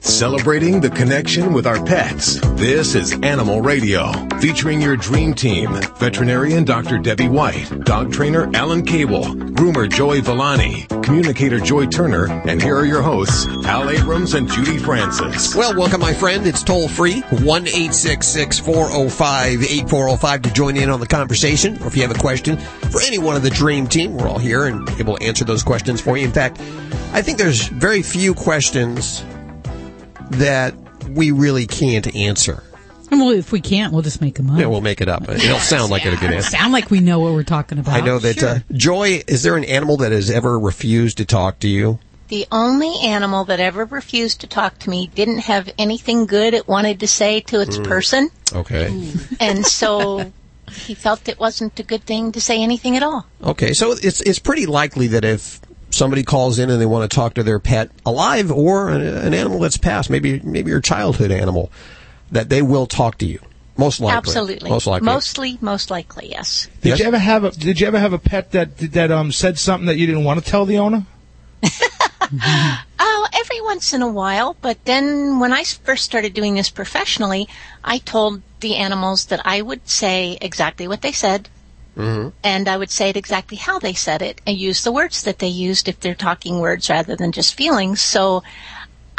Celebrating the connection with our pets. This is Animal Radio, featuring your dream team. Veterinarian Dr. Debbie White, dog trainer Alan Cable, groomer Joey Villani, communicator Joy Turner, and here are your hosts, Hal Abrams and Judy Francis. Well, welcome, my friend. It's toll free, 1 405 8405 to join in on the conversation. Or if you have a question for any one of the dream team, we're all here and able to answer those questions for you. In fact, I think there's very few questions that we really can't answer. Well, if we can't, we'll just make them up. Yeah, we'll make it up. It'll sound like a good answer. It'll sound like we know what we're talking about. I know that. Uh, Joy, is there an animal that has ever refused to talk to you? The only animal that ever refused to talk to me didn't have anything good it wanted to say to its person, Okay. and so he felt it wasn't a good thing to say anything at all. Okay, so it's it's pretty likely that if somebody calls in and they want to talk to their pet, alive or an, an animal that's passed, maybe maybe your childhood animal, that they will talk to you. Most likely. Absolutely. Most likely. Mostly, most likely, yes. Did Yes? you ever have a Did you ever have a pet that that um said something that you didn't want to tell the owner? Oh, every once in a while, but then when I first started doing this professionally, I told the animals that I would say exactly what they said, Mm-hmm. and I would say it exactly how they said it, and use the words that they used if they're talking words rather than just feelings. So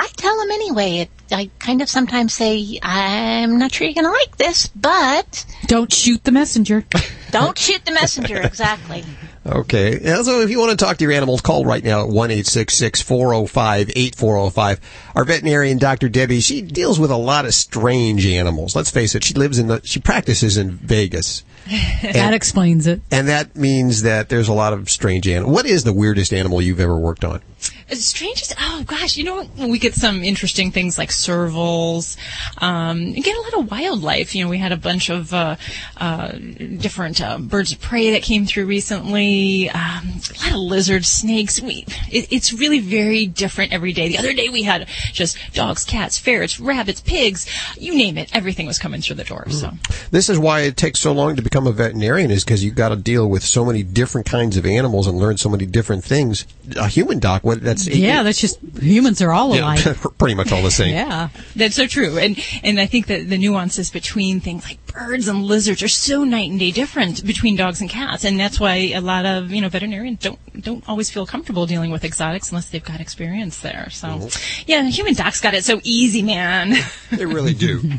I tell them anyway. It, I kind of sometimes say, I'm not sure you're going to like this, but Don't shoot the messenger. don't shoot the messenger. Exactly. Okay. So if you want to talk to your animals, call right now at 1 405 8405. Our veterinarian, Dr. Debbie, she deals with a lot of strange animals. Let's face it, she lives in the, she practices in Vegas. that explains it. And that means that there's a lot of strange animals. What is the weirdest animal you've ever worked on? As strange as oh gosh, you know we get some interesting things like servals. Um, we get a lot of wildlife. You know, we had a bunch of uh, uh, different uh, birds of prey that came through recently. Um, a lot of lizards, snakes. We it, it's really very different every day. The other day we had just dogs, cats, ferrets, rabbits, pigs. You name it, everything was coming through the door. So This is why it takes so long to become a veterinarian is because you've got to deal with so many different kinds of animals and learn so many different things. A human doc, what that's Yeah, that's just humans are all yeah, alike. pretty much all the same. Yeah. That's so true, and and I think that the nuances between things like birds and lizards are so night and day different between dogs and cats, and that's why a lot of you know veterinarians don't don't always feel comfortable dealing with exotics unless they've got experience there. So, mm-hmm. yeah, human docs got it so easy, man. They really do.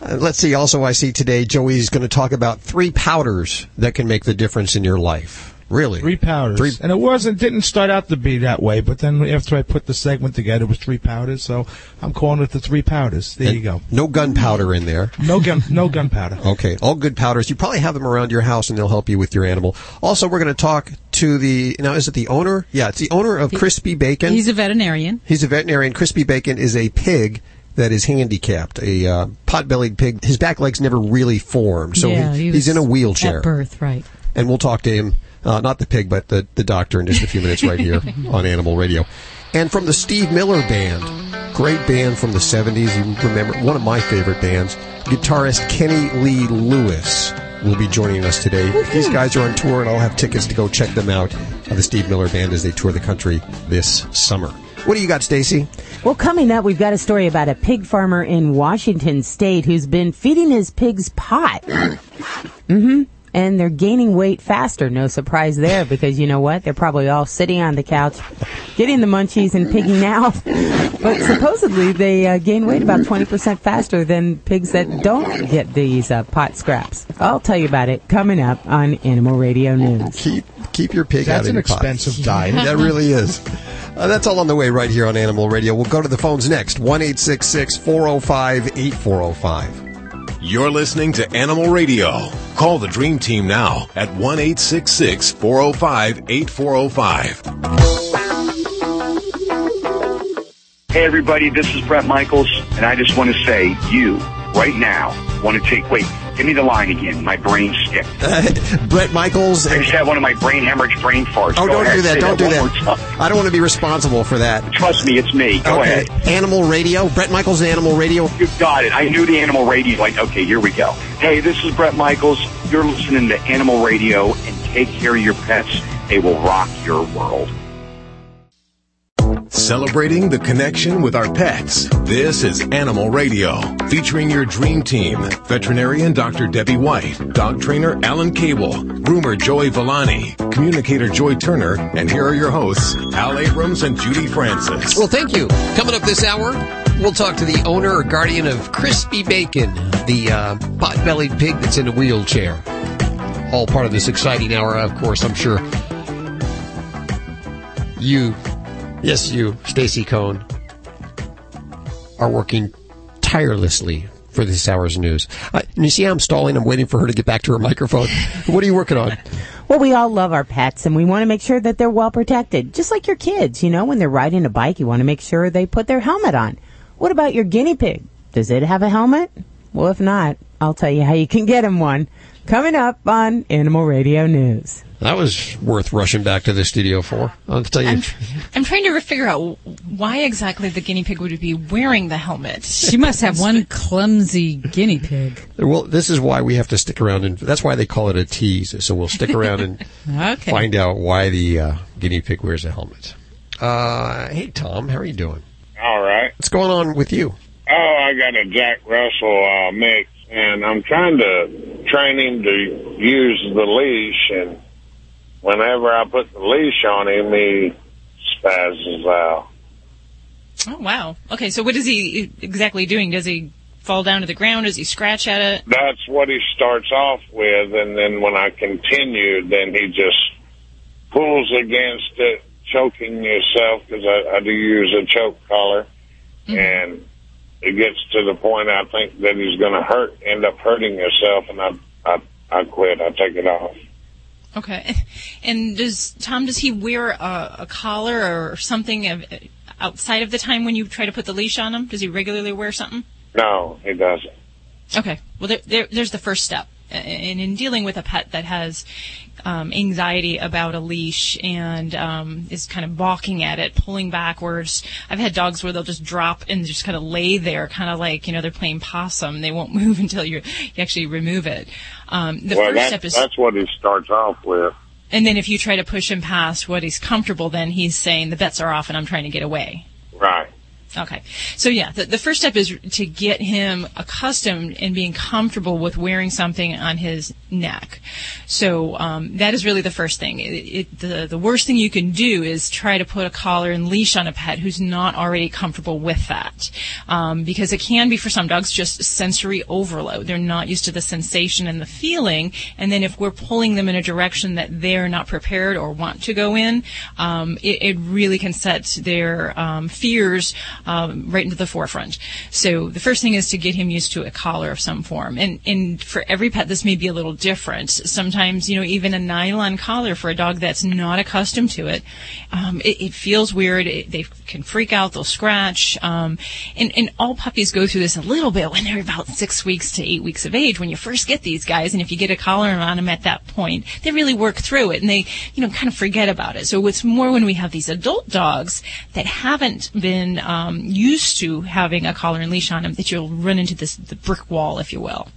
Uh, let's see. Also, I see today Joey's going to talk about three powders that can make the difference in your life. Really? Three powders. Three- And it wasn't didn't start out to be that way, but then after I put the segment together, it was three powders. So I'm calling it the three powders. There you go. No gunpowder in there. No gun, no gunpowder. Okay, all good powders. You probably have them around your house, and they'll help you with your animal. Also, we're going to talk to the now. Is it the owner? Yeah, it's the owner of Chris P. Bacon. He's a veterinarian. He's a veterinarian. Chris P. Bacon is a pig that is handicapped, a uh, pot-bellied pig. His back legs never really formed, so yeah, he, he he's in a wheelchair. At birth, right. and we'll talk to him, uh, not the pig, but the, the doctor in just a few minutes right here on Animal Radio. And from the Steve Miller Band, great band from the 70s. You remember one of my favorite bands, guitarist Kenny Lee Lewis will be joining us today. These guys are on tour, and I'll have tickets to go check them out. Uh, the Steve Miller Band as they tour the country this summer. What do you got, Stacy? Well, coming up, we've got a story about a pig farmer in Washington state who's been feeding his pigs pot. mm-hmm. And they're gaining weight faster. No surprise there because you know what? They're probably all sitting on the couch, getting the munchies and pigging out. But supposedly they uh, gain weight about 20% faster than pigs that don't get these uh, pot scraps. I'll tell you about it coming up on Animal Radio News. Keep keep your pig out That's of an your pot. expensive diet. that really is. Uh, that's all on the way right here on Animal Radio. We'll go to the phones next. 1 405 8405. You're listening to Animal Radio. Call the Dream Team now at 1 405 8405. Hey everybody, this is Bret Michaels, and I just want to say, you, right now, want to take, wait, give me the line again, my brain skipped. Bret Michaels. I just had one of my brain hemorrhage brain farts. Oh, Go don't ahead, do that. Don't do that. I don't want to be responsible for that. Trust me, it's me. Go okay. ahead. Animal Radio. Bret Michaels, Animal Radio. You got it. I knew the animal radio. Like, okay, here we go. Hey, this is Bret Michaels. You're listening to Animal Radio, and take care of your pets. They will rock your world. Celebrating the connection with our pets. This is Animal Radio, featuring your dream team. Veterinarian Dr. Debbie White, dog trainer Alan Cable, groomer Joey Villani, communicator Joy Turner, and here are your hosts, Hal Abrams and Judy Francis. Well, thank you. Coming up this hour, we'll talk to the owner or guardian of Chris P. Bacon, the uh, pot-bellied pig that's in a wheelchair. All part of this exciting hour, of course, I'm sure. You, yes, you, Stacy Cohn, are working tirelessly for this hour's news. Uh, you see how I'm stalling? I'm waiting for her to get back to her microphone. What are you working on? Well, we all love our pets and we want to make sure that they're well protected. Just like your kids, you know, when they're riding a bike, you want to make sure they put their helmet on. What about your guinea pig? Does it have a helmet? Well, if not, I'll tell you how you can get him one. Coming up on Animal Radio News. That was worth rushing back to the studio for. I'll tell you. I'm, I'm trying to figure out why exactly the guinea pig would be wearing the helmet. She must have one clumsy guinea pig. Well, this is why we have to stick around, and that's why they call it a tease. So we'll stick around and Okay. find out why the uh, guinea pig wears a helmet. Uh, hey, Tom, how are you doing? All right. What's going on with you? Oh, I got a Jack Russell uh, mix, and I'm trying to train him to use the leash. And whenever I put the leash on him, he spazzes out. Oh wow. Okay, so what is he exactly doing? Does he fall down to the ground? Does he scratch at it? That's what he starts off with, and then when I continue, then he just pulls against it, choking himself because I, I do use a choke collar, mm-hmm. and it gets to the point I think that he's going to hurt, end up hurting himself, and I, I, I quit. I take it off. Okay. And does Tom does he wear a, a collar or something of, outside of the time when you try to put the leash on him? Does he regularly wear something? No, he doesn't. Okay. Well, there, there, there's the first step. And in dealing with a pet that has um, anxiety about a leash and um, is kind of balking at it, pulling backwards. I've had dogs where they'll just drop and just kind of lay there, kind of like you know they're playing possum. They won't move until you you actually remove it. Um, the well, first step is that's what he starts off with. and then if you try to push him past what he's comfortable, then he's saying the bets are off and I'm trying to get away. Right. Okay. So yeah, the, the first step is to get him accustomed and being comfortable with wearing something on his neck. So um, that is really the first thing. It, it, the the worst thing you can do is try to put a collar and leash on a pet who's not already comfortable with that, um, because it can be for some dogs just sensory overload. They're not used to the sensation and the feeling, and then if we're pulling them in a direction that they're not prepared or want to go in, um, it, it really can set their um, fears um, right into the forefront. So the first thing is to get him used to a collar of some form. And, and for every pet, this may be a little different. Sometimes, you know, even a nylon collar for a dog that's not accustomed to it, um, it, it feels weird. It, they can freak out. They'll scratch. Um, and, and all puppies go through this a little bit when they're about six weeks to eight weeks of age when you first get these guys. And if you get a collar on them at that point, they really work through it and they, you know, kind of forget about it. So it's more when we have these adult dogs that haven't been um, used to having a collar and leash on them that you'll run into this the brick wall, if you will.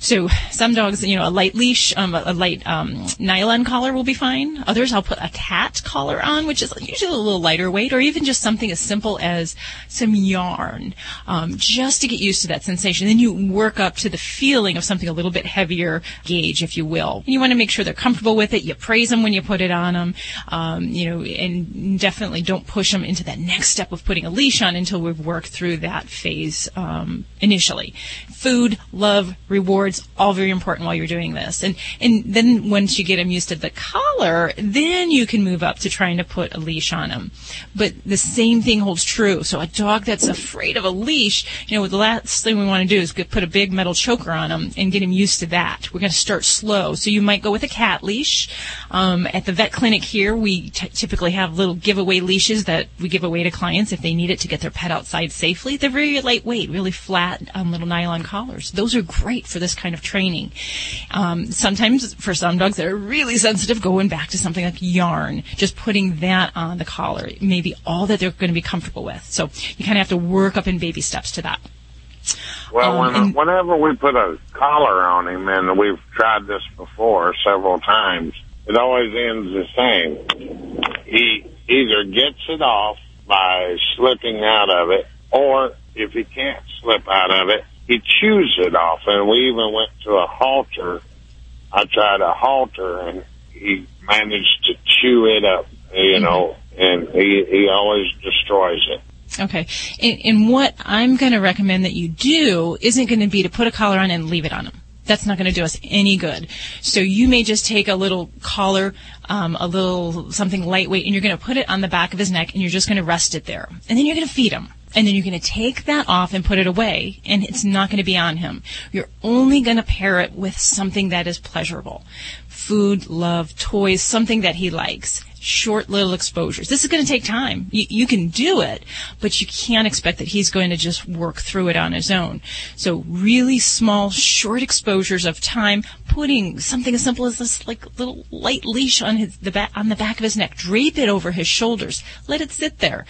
So some dogs, you know, a light leash, um, a, a light um, nylon collar will be fine. Others, I'll put a cat collar on, which is usually a little lighter weight, or even just something as simple as some yarn, um, just to get used to that sensation. Then you work up to the feeling of something a little bit heavier gauge, if you will. And you want to make sure they're comfortable with it. You praise them when you put it on them, um, you know, and definitely don't push them into that next step of putting a leash on until we've worked through that phase um, initially. Food, love, rewards, all very important while you're doing this. And and then once you get them used to the collar, then you can move up to trying to put a leash on them. But the same thing holds true. So a dog that's afraid of a leash, you know, the last thing we want to do is put a big metal choker on them and get them used to that. We're going to start slow. So you might go with a cat leash. Um, at the vet clinic here, we t- typically have little giveaway leashes that we give away to clients if they need it to get their pet outside safely. They're very lightweight, really flat um, little nylon collars. Those are great for this kind of training. Um, sometimes for some dogs that are really sensitive, going back to something like yarn, just putting that on the collar maybe all that they're going to be comfortable with. So you kind of have to work up in baby steps to that. Well, Um, when, and- whenever we put a collar on him, and we've tried this before several times, it always ends the same. He either gets it off by slipping out of it, or if he can't slip out of it, he chews it off. And we even went to a halter. I tried a halter, and he managed to chew it up, you know, and he, he always destroys it. Okay. And, and what I'm going to recommend that you do isn't going to be to put a collar on and leave it on him. That's not going to do us any good. So you may just take a little collar, um, a little something lightweight, and you're going to put it on the back of his neck, and you're just going to rest it there. And then you're going to feed him. And then you're going to take that off and put it away, and it's not going to be on him. You're only going to pair it with something that is pleasurable. Food, love, toys, something that he likes short little exposures. This is going to take time. You, you, can do it, but you can't expect that he's going to just work through it on his own. So really small, short exposures of time, putting something as simple as this like little light leash on his the back on the back of his neck, drape it over his shoulders, let it sit there,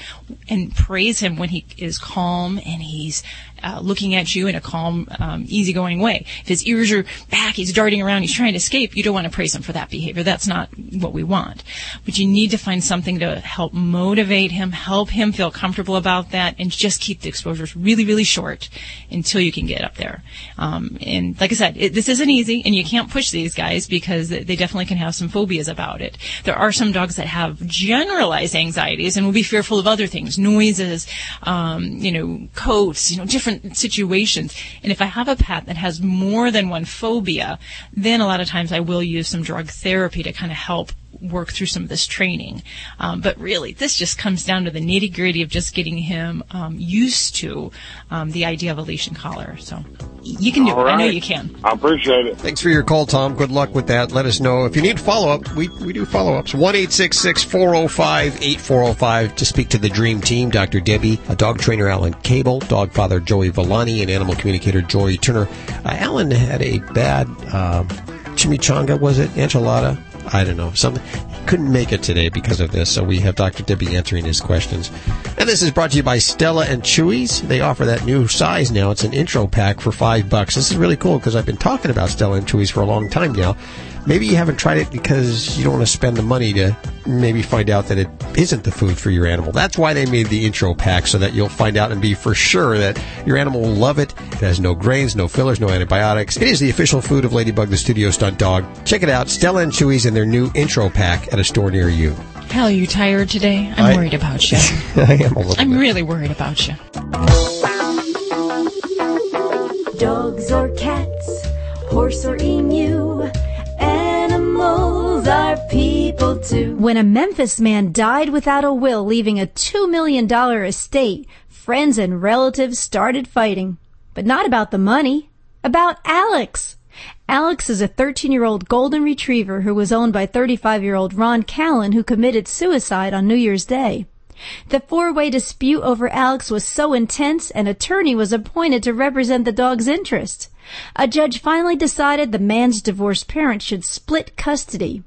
and praise him when he is calm and he's uh, looking at you in a calm, um, easygoing way. If his ears are back, he's darting around, he's trying to escape, you don't want to praise him for that behavior. That's not what we want. But you need to find something to help motivate him, help him feel comfortable about that, and just keep the exposures really, really short until you can get up there. Um, and like I said, it, this isn't easy, and you can't push these guys because they definitely can have some phobias about it. There are some dogs that have generalized anxieties and will be fearful of other things, noises, um, you know, coats, you know, different different situations. And if I have a pet that has more than one phobia, then a lot of times I will use some drug therapy to kind of help work through some of this training. Um, but really, this just comes down to the nitty gritty of just getting him um, used to um, the idea of a leash and collar. So you can do All it. right. I know you can. I appreciate it. Thanks for your call, Tom. Good luck with that. Let us know if you need follow up. We we do follow ups. One eight six six four zero five eight four zero five to speak to the dream team. Dr. Debbie, a dog trainer Alan Cable, dog father Joey Villani, and animal communicator Joy Turner. Uh, Alan had a bad uh, chimichanga. Was it enchilada? I don't know. Something couldn't make it today because of this, so we have Dr. Debbie answering his questions. And this is brought to you by Stella and Chewy's. They offer that new size now. It's an intro pack for five bucks. This is really cool because I've been talking about Stella and Chewy's for a long time now. Maybe you haven't tried it because you don't want to spend the money to maybe find out that it isn't the food for your animal. That's why they made the intro pack so that you'll find out and be for sure that your animal will love it. It has no grains, no fillers, no antibiotics. It is the official food of Ladybug, the studio stunt dog. Check it out, Stella and Chewy's in their new intro pack at a store near you. Hal, you tired today? I'm I- worried about you. I am a little I'm bit. really worried about you. Dogs or cats, horse or emu, are people too. When a Memphis man died without a will, leaving a $2 million estate, friends and relatives started fighting. But not about the money, about Alex. Alex is a 13 year old golden retriever who was owned by 35 year old Ron Callan who committed suicide on New Year's Day. The four-way dispute over Alex was so intense, an attorney was appointed to represent the dog's interest. A judge finally decided the man's divorced parents should split custody.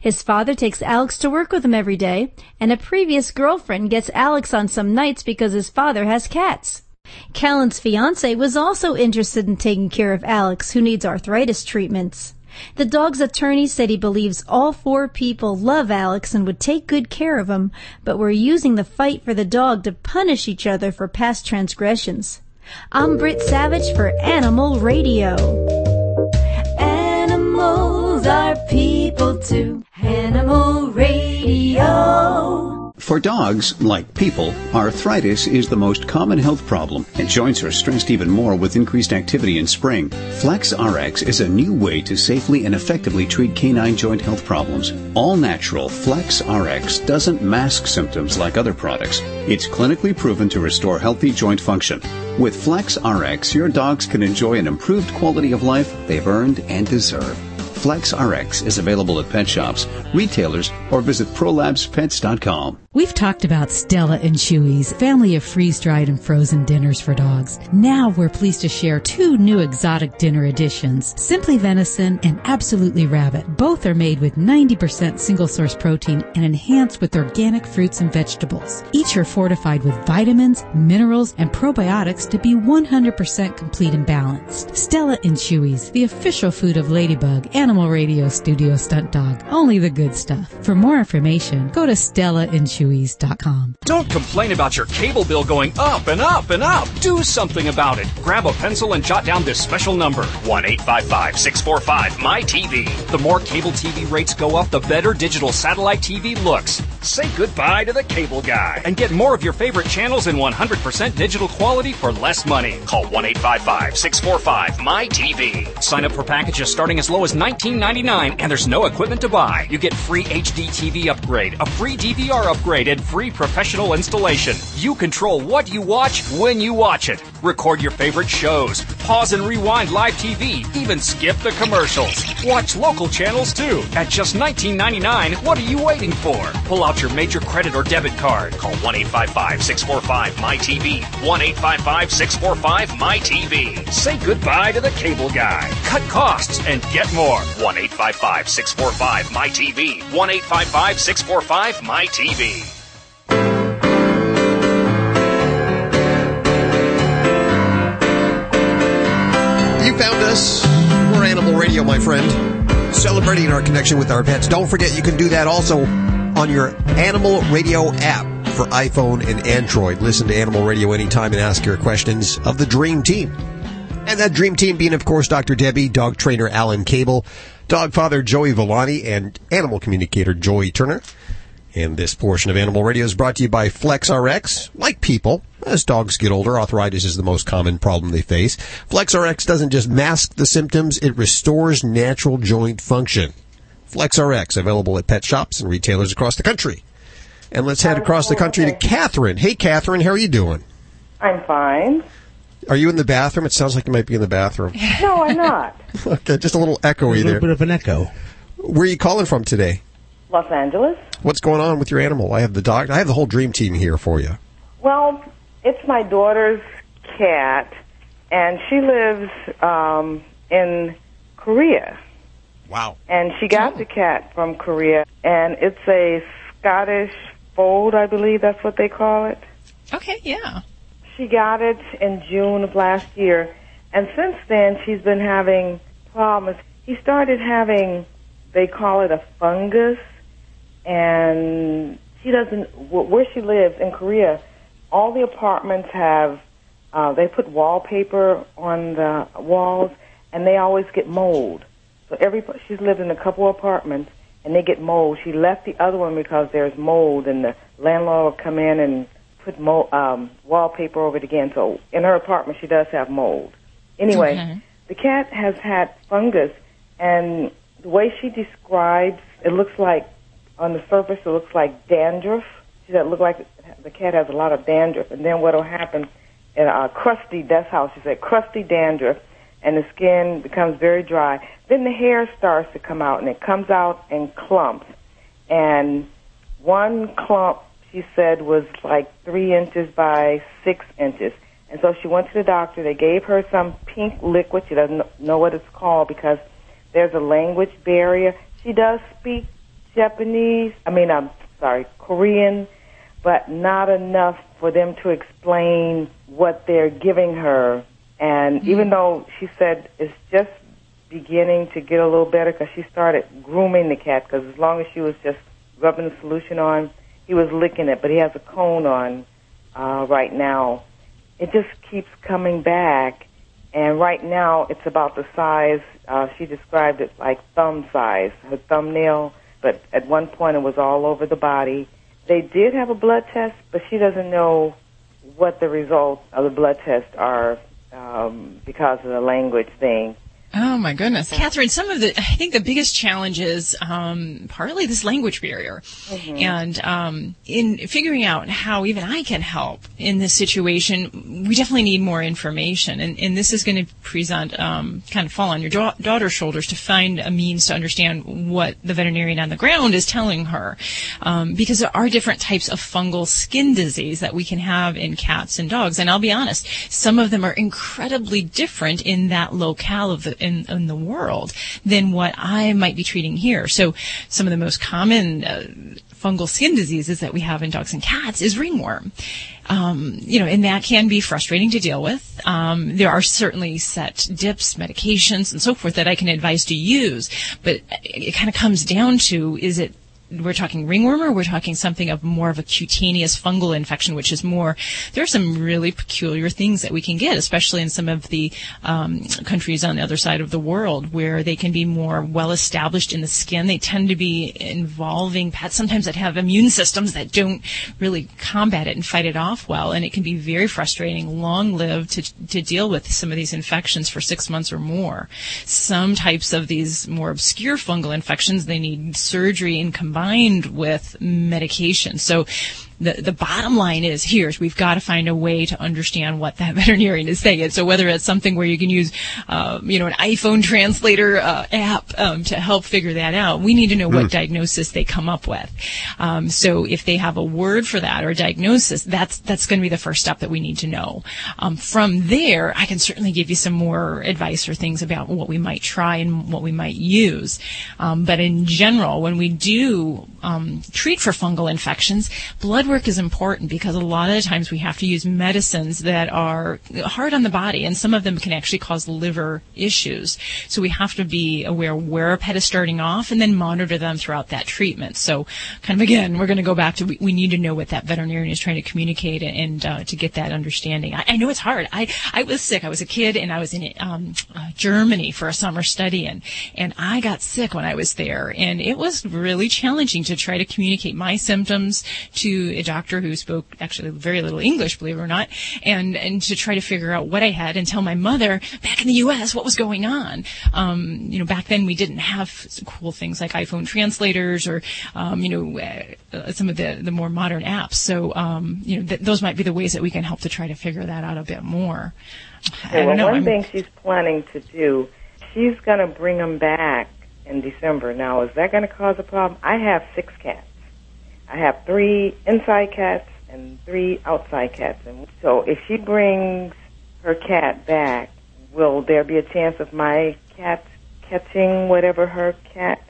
His father takes Alex to work with him every day, and a previous girlfriend gets Alex on some nights because his father has cats. Callan's fiance was also interested in taking care of Alex, who needs arthritis treatments. The dog's attorney said he believes all four people love Alex and would take good care of him, but were using the fight for the dog to punish each other for past transgressions. I'm Britt Savage for Animal Radio. People too. Animal Radio. For dogs, like people, arthritis is the most common health problem, and joints are stressed even more with increased activity in spring. Flex RX is a new way to safely and effectively treat canine joint health problems. All natural Flex RX doesn't mask symptoms like other products. It's clinically proven to restore healthy joint function. With Flex RX, your dogs can enjoy an improved quality of life they've earned and deserve. Flex RX is available at pet shops, retailers, or visit prolabspets.com. We've talked about Stella and Chewy's family of freeze-dried and frozen dinners for dogs. Now we're pleased to share two new exotic dinner editions, Simply Venison and Absolutely Rabbit. Both are made with 90% single source protein and enhanced with organic fruits and vegetables. Each are fortified with vitamins, minerals, and probiotics to be 100% complete and balanced. Stella and Chewy's, the official food of Ladybug, Animal Animal Radio Studio Stunt Dog. Only the good stuff. For more information, go to StellaandChewies.com. Don't complain about your cable bill going up and up and up. Do something about it. Grab a pencil and jot down this special number 1 855 645 MyTV. The more cable TV rates go up, the better digital satellite TV looks. Say goodbye to the cable guy and get more of your favorite channels in 100% digital quality for less money. Call 1 855 645 MyTV. Sign up for packages starting as low as $19.99 and there's no equipment to buy. You get free HD TV upgrade, a free DVR upgrade, and free professional installation. You control what you watch when you watch it. Record your favorite shows. Pause and rewind live TV. Even skip the commercials. Watch local channels too. At just $19.99, what are you waiting for? Pull out your major credit or debit card. Call 1 855 645 MyTV. 1 855 645 MyTV. Say goodbye to the cable guy. Cut costs and get more. 1 855 645 MyTV. 1 855 645 MyTV. You found us. We're Animal Radio, my friend. Celebrating our connection with our pets. Don't forget you can do that also on your Animal Radio app for iPhone and Android. Listen to Animal Radio anytime and ask your questions of the Dream Team. And that Dream Team being, of course, Dr. Debbie, dog trainer Alan Cable, dog father Joey Villani, and animal communicator Joy Turner. And this portion of Animal Radio is brought to you by FlexRx. Like people, as dogs get older, arthritis is the most common problem they face. FlexRx doesn't just mask the symptoms, it restores natural joint function. FlexRx, available at pet shops and retailers across the country. And let's head across the country to Catherine. Hey, Catherine, how are you doing? I'm fine. Are you in the bathroom? It sounds like you might be in the bathroom. No, I'm not. okay, just a little echoey there. a little there. bit of an echo. Where are you calling from today? Los Angeles. What's going on with your animal? I have the dog. I have the whole dream team here for you. Well, it's my daughter's cat, and she lives um, in Korea. Wow. And she got the cat from Korea, and it's a Scottish fold, I believe that's what they call it. Okay, yeah. She got it in June of last year, and since then she's been having problems. He started having, they call it a fungus, and she doesn't, wh- where she lives in Korea, all the apartments have, uh, they put wallpaper on the walls, and they always get mold. So every, she's lived in a couple apartments, and they get mold. She left the other one because there's mold, and the landlord will come in and put mold, um, wallpaper over it again. So in her apartment, she does have mold. Anyway, Okay. the cat has had fungus, and the way she describes, it looks like on the surface, it looks like dandruff. She said it look like the cat has a lot of dandruff, and then what'll happen? And uh, crusty. That's how she said crusty dandruff, and the skin becomes very dry. Then the hair starts to come out, and it comes out in clumps. And one clump, she said, was like three inches by six inches. And so she went to the doctor. They gave her some pink liquid. She doesn't know what it's called because there's a language barrier. She does speak Japanese. I mean, I'm sorry, Korean, but not enough for them to explain what they're giving her. And hmm. even though she said it's just beginning to get a little better because she started grooming the cat because as long as she was just rubbing the solution on, he was licking it, but he has a cone on uh, right now. It just keeps coming back, and right now it's about the size. Uh, she described it like thumb size, her thumbnail, but at one point it was all over the body. They did have a blood test, but she doesn't know what the results of the blood test are um, because of the language thing. Oh my goodness, Catherine! Some of the I think the biggest challenge is um, partly this language barrier, and um, in figuring out how even I can help in this situation, we definitely need more information, and, and this is going to present um, kind of fall on your da- daughter's shoulders to find a means to understand what the veterinarian on the ground is telling her, um, because there are different types of fungal skin disease that we can have in cats and dogs, and I'll be honest, some of them are incredibly different in that locale of the in, in the world than what I might be treating here. So some of the most common uh, fungal skin diseases that we have in dogs and cats is ringworm. Um, you know, and that can be frustrating to deal with. Um, there are certainly set dips, medications, and so forth that I can advise to use, but it kind of comes down to is it we're talking ringworm or we're talking something of more of a cutaneous fungal infection, which is more, there are some really peculiar things that we can get, especially in some of the um, countries on the other side of the world where they can be more well established in the skin. They tend to be involving pets sometimes that have immune systems that don't really combat it and fight it off well. And it can be very frustrating, long lived to, to deal with some of these infections for six months or more. Some types of these more obscure fungal infections, they need surgery and combined combined with medication. So the, the bottom line is here is we've got to find a way to understand what that veterinarian is saying. And so whether it's something where you can use, uh, you know, an iPhone translator uh, app um, to help figure that out, we need to know what Mm. diagnosis they come up with. Um, so if they have a word for that or a diagnosis, that's that's going to be the first step that we need to know. Um, from there, I can certainly give you some more advice or things about what we might try and what we might use. Um, but in general, when we do um, treat for fungal infections, blood work is important because a lot of the times we have to use medicines that are hard on the body, and some of them can actually cause liver issues. So we have to be aware where a pet is starting off and then monitor them throughout that treatment. So, kind of again, we're going to go back to we, we need to know what that veterinarian is trying to communicate and uh, to get that understanding. I, I know it's hard. I I was sick. I was a kid and I was in um, uh, Germany for a summer study, and and I got sick when I was there, and it was really challenging to try to communicate my symptoms to a doctor who spoke actually very little English, believe it or not, and and to try to figure out what I had and tell my mother back in the U.S. what was going on. Um, you know, back then we didn't have cool things like iPhone translators or um, you know uh, some of the the more modern apps. So um, you know th- those might be the ways that we can help to try to figure that out a bit more. Okay, well, know. one I'm- thing she's planning to do, she's going to bring them back in December. Now, is that going to cause a problem? I have six cats. I have three inside cats and three outside cats. And so if she brings her cat back, will there be a chance of my cat catching whatever her cat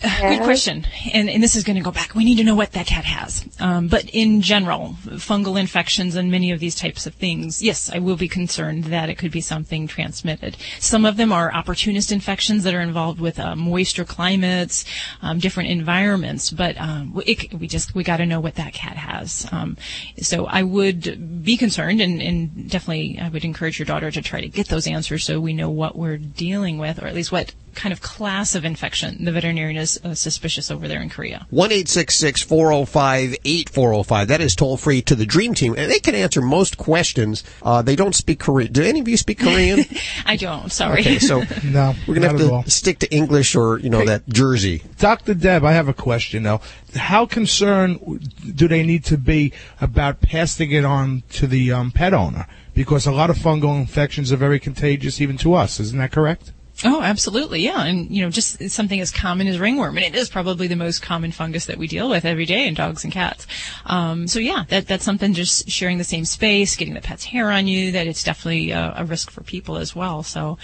Good question. And, and this is going to go back. We need to know what that cat has. Um, but in general, fungal infections and many of these types of things, yes, I will be concerned that it could be something transmitted. Some of them are opportunist infections that are involved with uh, moisture climates, um, different environments. But um, it, we just we got to know what that cat has. Um, so I would be concerned, and, and definitely I would encourage your daughter to try to get those answers so we know what we're dealing with, or at least what kind of class of infection the veterinarian is uh, suspicious over there in Korea. One eight six six four zero five eight four zero five. That is toll free to the Dream Team, and they can answer most questions. Uh, they don't speak Korean. Do any of you speak Korean? I don't. Sorry. Okay, so no, we're gonna have at all. to stick to English or you know that Jersey. Dr. Deb, I have a question though. How concerned do they need to be about passing it on to the um, pet owner? Because a lot of fungal infections are very contagious even to us. Isn't that correct? Oh, absolutely, yeah, and you know, just something as common as ringworm, and it is probably the most common fungus that we deal with every day in dogs and cats. Um, so yeah, that that's something. Just sharing the same space, getting the pet's hair on you, that it's definitely a, a risk for people as well. So.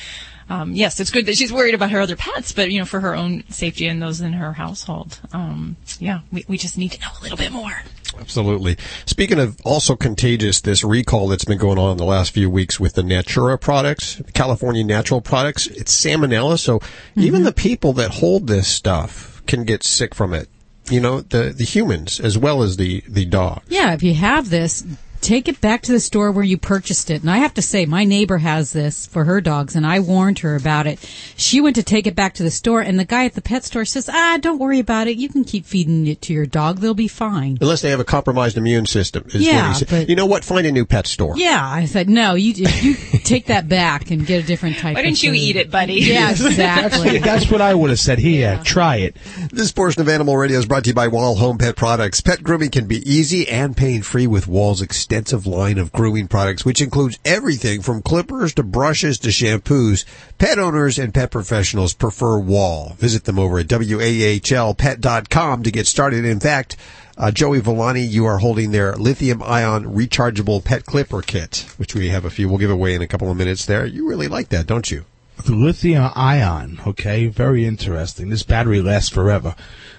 Um, yes, it's good that she's worried about her other pets, but you know, for her own safety and those in her household, um, yeah, we, we just need to know a little bit more. Absolutely. Speaking of also contagious, this recall that's been going on in the last few weeks with the Natura products, California natural products, it's salmonella. So even the people that hold this stuff can get sick from it. You know, the, the humans as well as the, the dog. Yeah, if you have this, take it back to the store where you purchased it. And I have to say, my neighbor has this for her dogs, and I warned her about it. She went to take it back to the store, and the guy at the pet store says, "Ah, don't worry about it. You can keep feeding it to your dog; they'll be fine." Unless they have a compromised immune system. Is Yeah, what but- you know what? Find a new pet store. Yeah, I said, no, you you take that back and get a different type. Why didn't you food." eat it, buddy? Yeah, exactly. That's what I would have said. Here, try it. This portion of Animal Radio is brought to you by Wahl Home Pet Products. Pet grooming can be easy and pain-free with Wahl's extensive line of grooming products, which includes everything from clippers to brushes to shampoos. Pet owners and pet professionals prefer Wahl. Visit them over at WAHLpet.com to get started. In fact, uh, Joey Villani, you are holding their lithium ion rechargeable pet clipper kit, which we have a few. We'll give away in a couple of minutes there. You really like that, don't you? the lithium ion. Okay, very interesting. This battery lasts forever.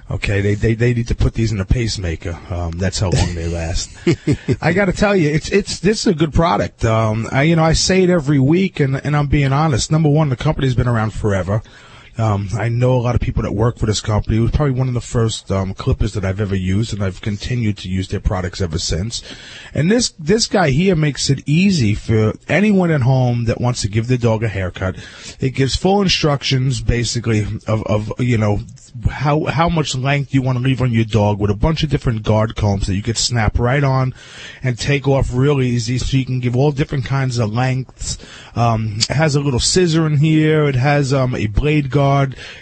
Okay, they they, they need to put these in a pacemaker. Um, that's how long they last. I got to tell you, it's it's this is a good product. Um, I you know I say it every week, and and I'm being honest. Number one, the company's been around forever. Um, I know a lot of people that work for this company. It was probably one of the first um, clippers that I've ever used, and I've continued to use their products ever since. And this this guy here makes it easy for anyone at home that wants to give their dog a haircut. It gives full instructions, basically, of, of you know how how much length you want to leave on your dog with a bunch of different guard combs that you could snap right on and take off real easy, so you can give all different kinds of lengths. Um, it has a little scissor in here. It has um, a blade guard.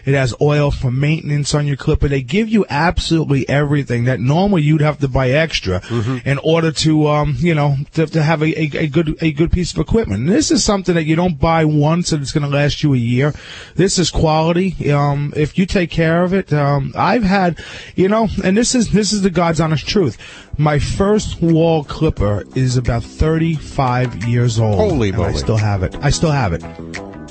It has oil for maintenance on your clipper. They give you absolutely everything that normally you'd have to buy extra in order to, um, you know, to, to have a, a, a good a good piece of equipment. And this is something that you don't buy once and it's going to last you a year. This is quality. Um, if you take care of it, um, I've had, you know, and this is this is the God's honest truth. My first Wahl clipper is about 35 years old. Holy and I still have it. I still have it.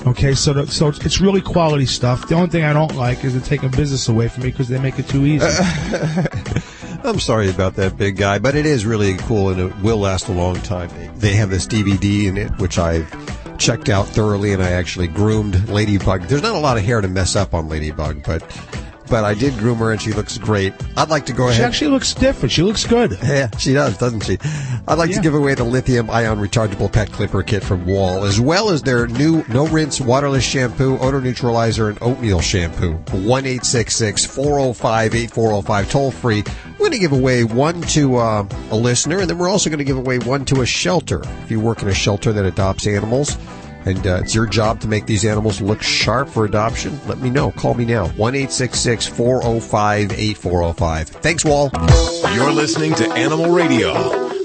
Okay, so the, so it's, really quality stuff. The only thing I don't like is they're taking business away from me because they make it too easy. I'm sorry about that big guy, but it is really cool and it will last a long time. They have this DVD in it, which I've checked out thoroughly and I actually groomed Ladybug. There's not a lot of hair to mess up on Ladybug, but, but I did groom her and she looks great. I'd like to go ahead. she actually looks different. She looks good. Yeah, she does, doesn't she? I'd like to give away the lithium ion rechargeable pet clipper kit from Wahl, as well as their new no rinse waterless shampoo, odor neutralizer, and oatmeal shampoo. 1 405 8405, toll free. We're going to give away one to uh, a listener, and then we're also going to give away one to a shelter. If you work in a shelter that adopts animals, and uh, it's your job to make these animals look sharp for adoption, let me know. Call me now. 1 405 8405. Thanks, Wahl. You're listening to Animal Radio.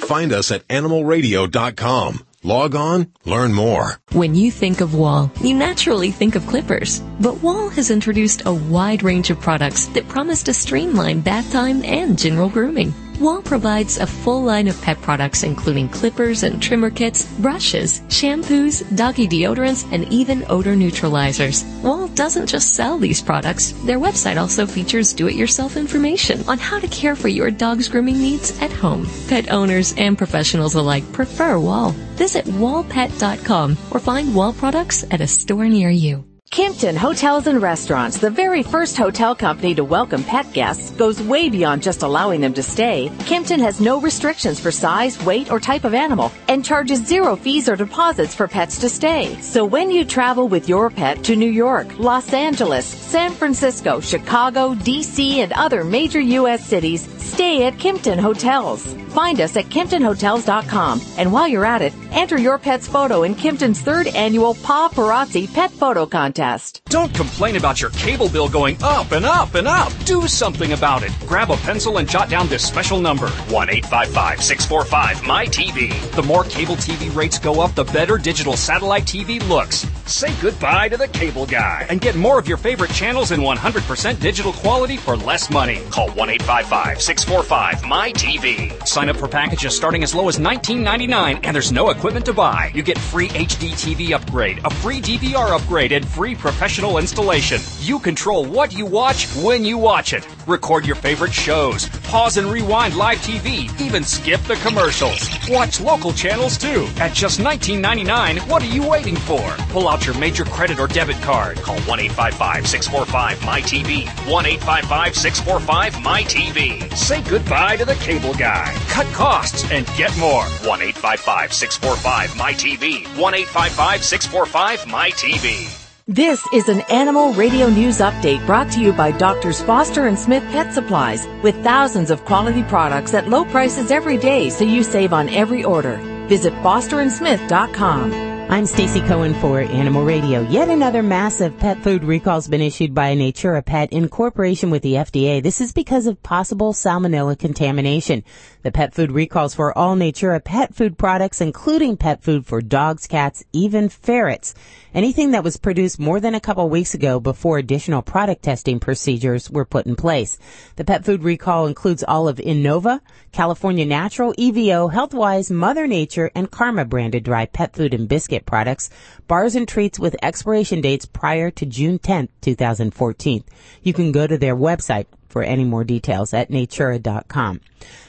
Find us at animalradio.com. Log on, learn more. When you think of Wahl, you naturally think of clippers. But Wahl has introduced a wide range of products that promise to streamline bath time and general grooming. Wahl provides a full line of pet products including clippers and trimmer kits, brushes, shampoos, doggy deodorants, and even odor neutralizers. Wahl doesn't just sell these products. Their website also features do-it-yourself information on how to care for your dog's grooming needs at home. Pet owners and professionals alike prefer Wahl. Visit wahlpet.com or find Wahl products at a store near you. Kimpton Hotels and Restaurants, the very first hotel company to welcome pet guests, goes way beyond just allowing them to stay. Kimpton has no restrictions for size, weight, or type of animal and charges zero fees or deposits for pets to stay. So when you travel with your pet to New York, Los Angeles, San Francisco, Chicago, DC, and other major U.S. cities, stay at Kimpton Hotels. Find us at KimptonHotels.com. And while you're at it, enter your pet's photo in Kimpton's third annual Paparazzi Pet Photo Contest. Don't complain about your cable bill going up and up and up. Do something about it. Grab a pencil and jot down this special number 1 855 645 MyTV. The more cable TV rates go up, the better digital satellite TV looks. Say goodbye to the cable guy and get more of your favorite channels in 100% digital quality for less money. Call 1 855 645 MyTV. Sign up for packages starting as low as $19.99 and there's no equipment to buy. You get free HD TV upgrade, a free DVR upgrade, and free professional installation. You control what you watch when you watch it. Record your favorite shows, pause and rewind live TV, even skip the commercials. Watch local channels too. At just $19.99, what are you waiting for? Pull out your major credit or debit card. Call 1 855 645 MyTV. 1 855 645 MyTV. Say goodbye to the cable guy. Cut costs and get more. 1 855 645 MyTV. 1 855 645 MyTV. This is an Animal Radio News Update brought to you by Doctors Foster and Smith Pet Supplies with thousands of quality products at low prices every day so you save on every order. Visit fosterandsmith.com. I'm Stacy Cohen for Animal Radio. Yet another massive pet food recall has been issued by Natura Pet in cooperation with the FDA. This is because of possible salmonella contamination. The pet food recalls for all Natura pet food products, including pet food for dogs, cats, even ferrets. Anything that was produced more than a couple weeks ago before additional product testing procedures were put in place. The pet food recall includes all of Innova, California Natural, EVO, Healthwise, Mother Nature, and Karma branded dry pet food and biscuit products, bars and treats with expiration dates prior to June 10th, 2014. You can go to their website for any more details at natura.com.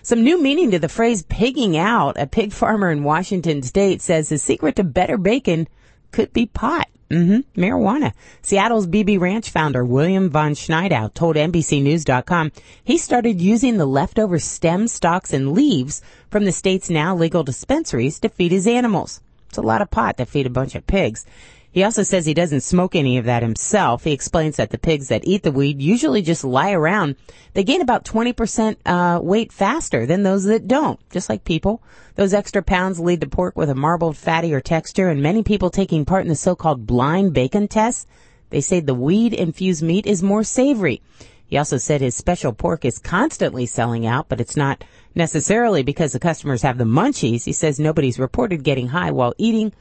Some new meaning to the phrase pigging out. A pig farmer in Washington state says the secret to better bacon could be pot. Mm-hmm. Marijuana. Seattle's BB Ranch founder William von Schneidau told NBCNews.com he started using the leftover stems, stalks, and leaves from the state's now legal dispensaries to feed his animals. It's a lot of pot to feed a bunch of pigs. He also says he doesn't smoke any of that himself. He explains that the pigs that eat the weed usually just lie around. They gain about 20% uh, weight faster than those that don't, just like people. Those extra pounds lead to pork with a marbled, fattier texture, and many people taking part in the so-called blind bacon test, they say the weed-infused meat is more savory. He also said his special pork is constantly selling out, but it's not necessarily because the customers have the munchies. He says nobody's reported getting high while eating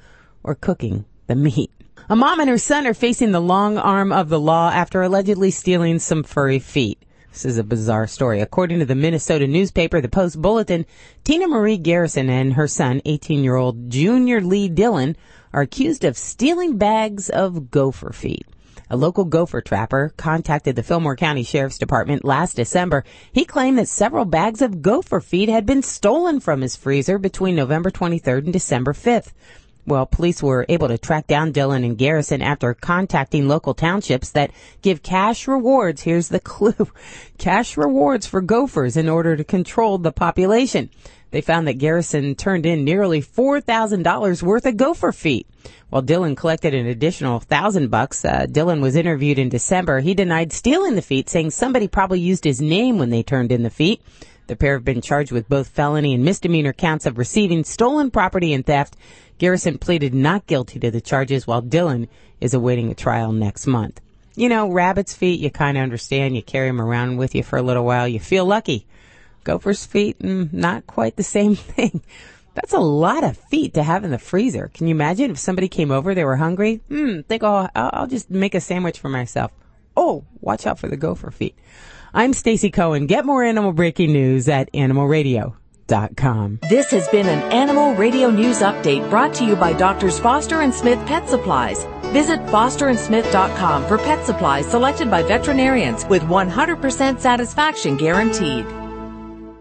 or cooking the meat. A mom and her son are facing the long arm of the law after allegedly stealing some furry feet. This is a bizarre story. According to the Minnesota newspaper, the Post Bulletin, Tina Marie Garrison and her son, 18 year old Junior Lee Dillon, are accused of stealing bags of gopher feet. A local gopher trapper contacted the Fillmore County Sheriff's Department last December. He claimed that several bags of gopher feet had been stolen from his freezer between November 23rd and December 5th. Well, police were able to track down Dillon and Garrison after contacting local townships that give cash rewards. Here's the clue. Cash rewards for gophers in order to control the population. They found that Garrison turned in nearly $4,000 worth of gopher feet. While Dillon collected an additional thousand bucks, uh, Dillon was interviewed in December. He denied stealing the feet, saying somebody probably used his name when they turned in the feet. The pair have been charged with both felony and misdemeanor counts of receiving stolen property and theft. Garrison pleaded not guilty to the charges while Dillon is awaiting a trial next month. You know, rabbit's feet, you kind of understand. You carry them around with you for a little while. You feel lucky. Gopher's feet, mm, not quite the same thing. That's a lot of feet to have in the freezer. Can you imagine if somebody came over, they were hungry? Hmm, think I'll, I'll just make a sandwich for myself. Oh, watch out for the gopher feet. I'm Stacy Cohen. Get more animal breaking news at Animal Radio. This has been an Animal Radio News Update brought to you by Doctors Foster and Smith Pet Supplies. Visit fosterandsmith.com for pet supplies selected by veterinarians with 100% satisfaction guaranteed.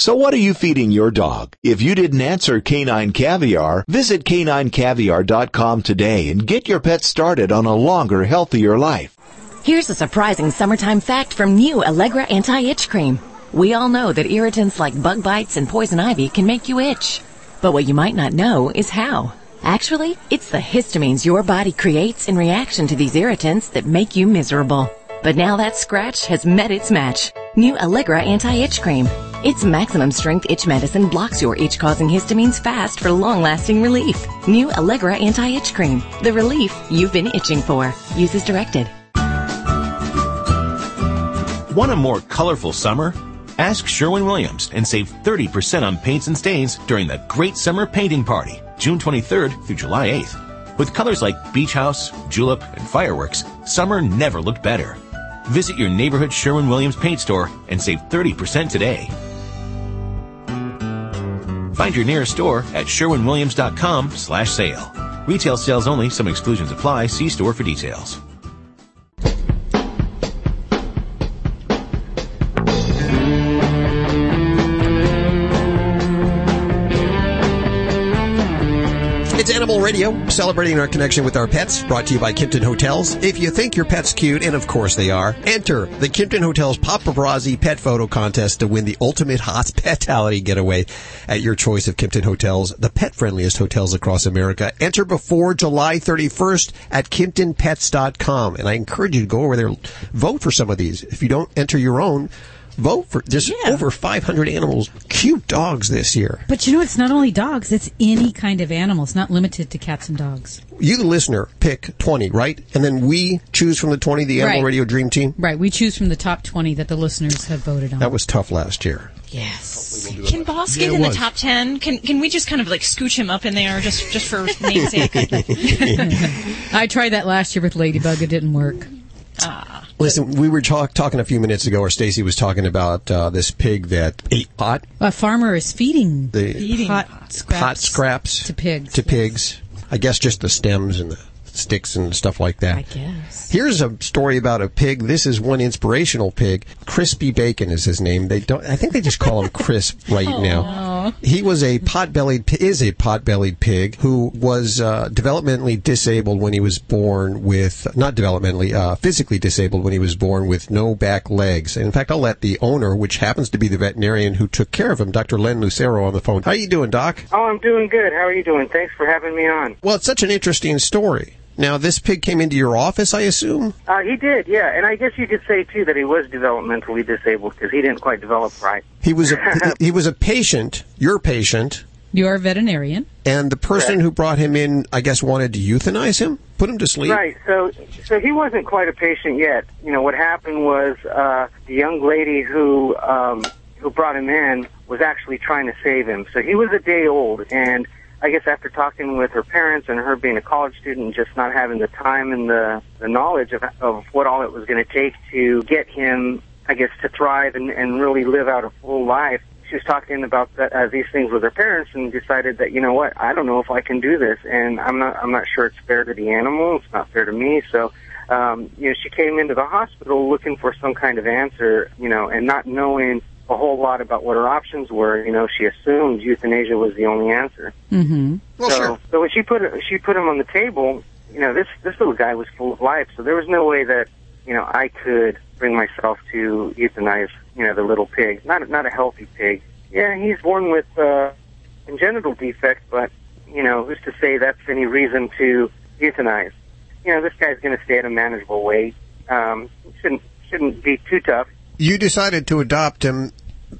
So what are you feeding your dog? If you didn't answer Canine Caviar, visit caninecaviar.com today and get your pet started on a longer, healthier life. Here's a surprising summertime fact from new Allegra Anti-Itch Cream. We all know that irritants like bug bites and poison ivy can make you itch. But what you might not know is how. Actually, it's the histamines your body creates in reaction to these irritants that make you miserable. But now that scratch has met its match. New Allegra Anti-Itch Cream. Its maximum strength itch medicine blocks your itch causing histamines fast for long lasting relief. New Allegra Anti Itch Cream. The relief you've been itching for. Use as directed. Want a more colorful summer? Ask Sherwin Williams and save 30% on paints and stains during the Great Summer Painting Party, June 23rd through July 8th. With colors like Beach House, Julep, and Fireworks, summer never looked better. Visit your neighborhood Sherwin Williams paint store and save 30% today. Find your nearest store at sherwinwilliams.com slash sale. Retail sales only. Some exclusions apply. See store for details. Animal Radio, celebrating our connection with our pets, brought to you by Kimpton Hotels. If you think your pet's cute, and of course they are, enter the Kimpton Hotels Paparazzi Pet Photo Contest to win the ultimate hospitality getaway at your choice of Kimpton Hotels, the pet-friendliest hotels across America. Enter before July 31st at KimptonPets.com, and I encourage you to go over there, vote for some of these. If you don't enter your own, vote for, there's over 500 animals, cute dogs this year. But you know, it's not only dogs, it's any kind of animal. It's not limited to cats and dogs. You, the listener, pick 20, right? And then we choose from the 20, the Animal Right. Radio Dream Team. Right. We choose from the top 20 that the listeners have voted on. That was tough last year. Yes. Can Boss get it in the top ten? Can can we just kind of like scooch him up in there just just for namesake? I tried that last year with Ladybug. It didn't work. Ah. Listen, we were talk, talking a few minutes ago, or Stacy was talking about uh, this pig that ate pot, A farmer is feeding, The- pot scraps, pot scraps to pigs. to pigs. I guess just the stems and the sticks and stuff like that. I guess. Here's a story about a pig. This is one inspirational pig. Chris P. Bacon is his name. They don't. I think they just call him Crisp right now. He was a pot-bellied is a pot-bellied pig who was uh, developmentally disabled when he was born with not developmentally uh, physically disabled when he was born with no back legs. And in fact, I'll let the owner, which happens to be the veterinarian who took care of him, Dr. Len Lucero, on the phone. How are you doing, Doc? Oh, I'm doing good. How are you doing? Thanks for having me on. Well, it's such an interesting story. Now, this pig came into your office, I assume. Uh, he did, yeah. And I guess you could say, too, that he was developmentally disabled because he didn't quite develop right. He was a he was a patient, your patient, You're a veterinarian. and the person who brought him in, I guess, wanted to euthanize him, put him to sleep. Right. So, so he wasn't quite a patient yet. You know, what happened was uh, the young lady who um, who brought him in was actually trying to save him. So he was a day old, and I guess after talking with her parents and her being a college student, and just not having the time and the the knowledge of of what all it was going to take to get him, I guess, to thrive and, and really live out a full life. She was talking about that, uh, these things with her parents and decided that you know what I don't know if I can do this and I'm not I'm not sure it's fair to the animal it's not fair to me so um, you know she came into the hospital looking for some kind of answer you know and not knowing a whole lot about what her options were you know she assumed euthanasia was the only answer Mm-hmm. so, so when she put she put him on the table, you know, this this little guy was full of life. So there was no way that you know I could bring myself to euthanize you know the little pig. Not not a healthy pig. Yeah, he's born with uh, congenital defect, but you know, who's to say that's any reason to euthanize? You know, this guy's going to stay at a manageable weight. Um, shouldn't shouldn't be too tough. You decided to adopt him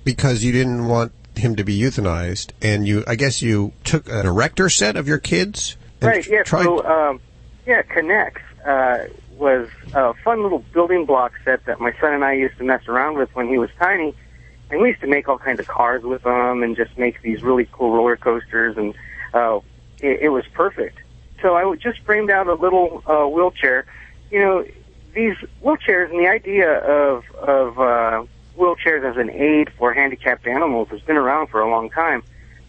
because you didn't want him to be euthanized, and you, I guess, you took an erector set of your kids. Right. Yeah. tried- So, um, yeah, K'NEX uh, was a fun little building block set that my son and I used to mess around with when he was tiny, and we used to make all kinds of cars with them and just make these really cool roller coasters, and uh, it, it was perfect. So I would just framed out a little uh, wheelchair. You know, these wheelchairs and the idea of of uh, wheelchairs as an aid for handicapped animals has been around for a long time,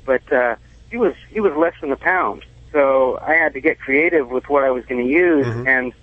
but uh, he was he was less than a pound. So I had to get creative with what I was going to use, and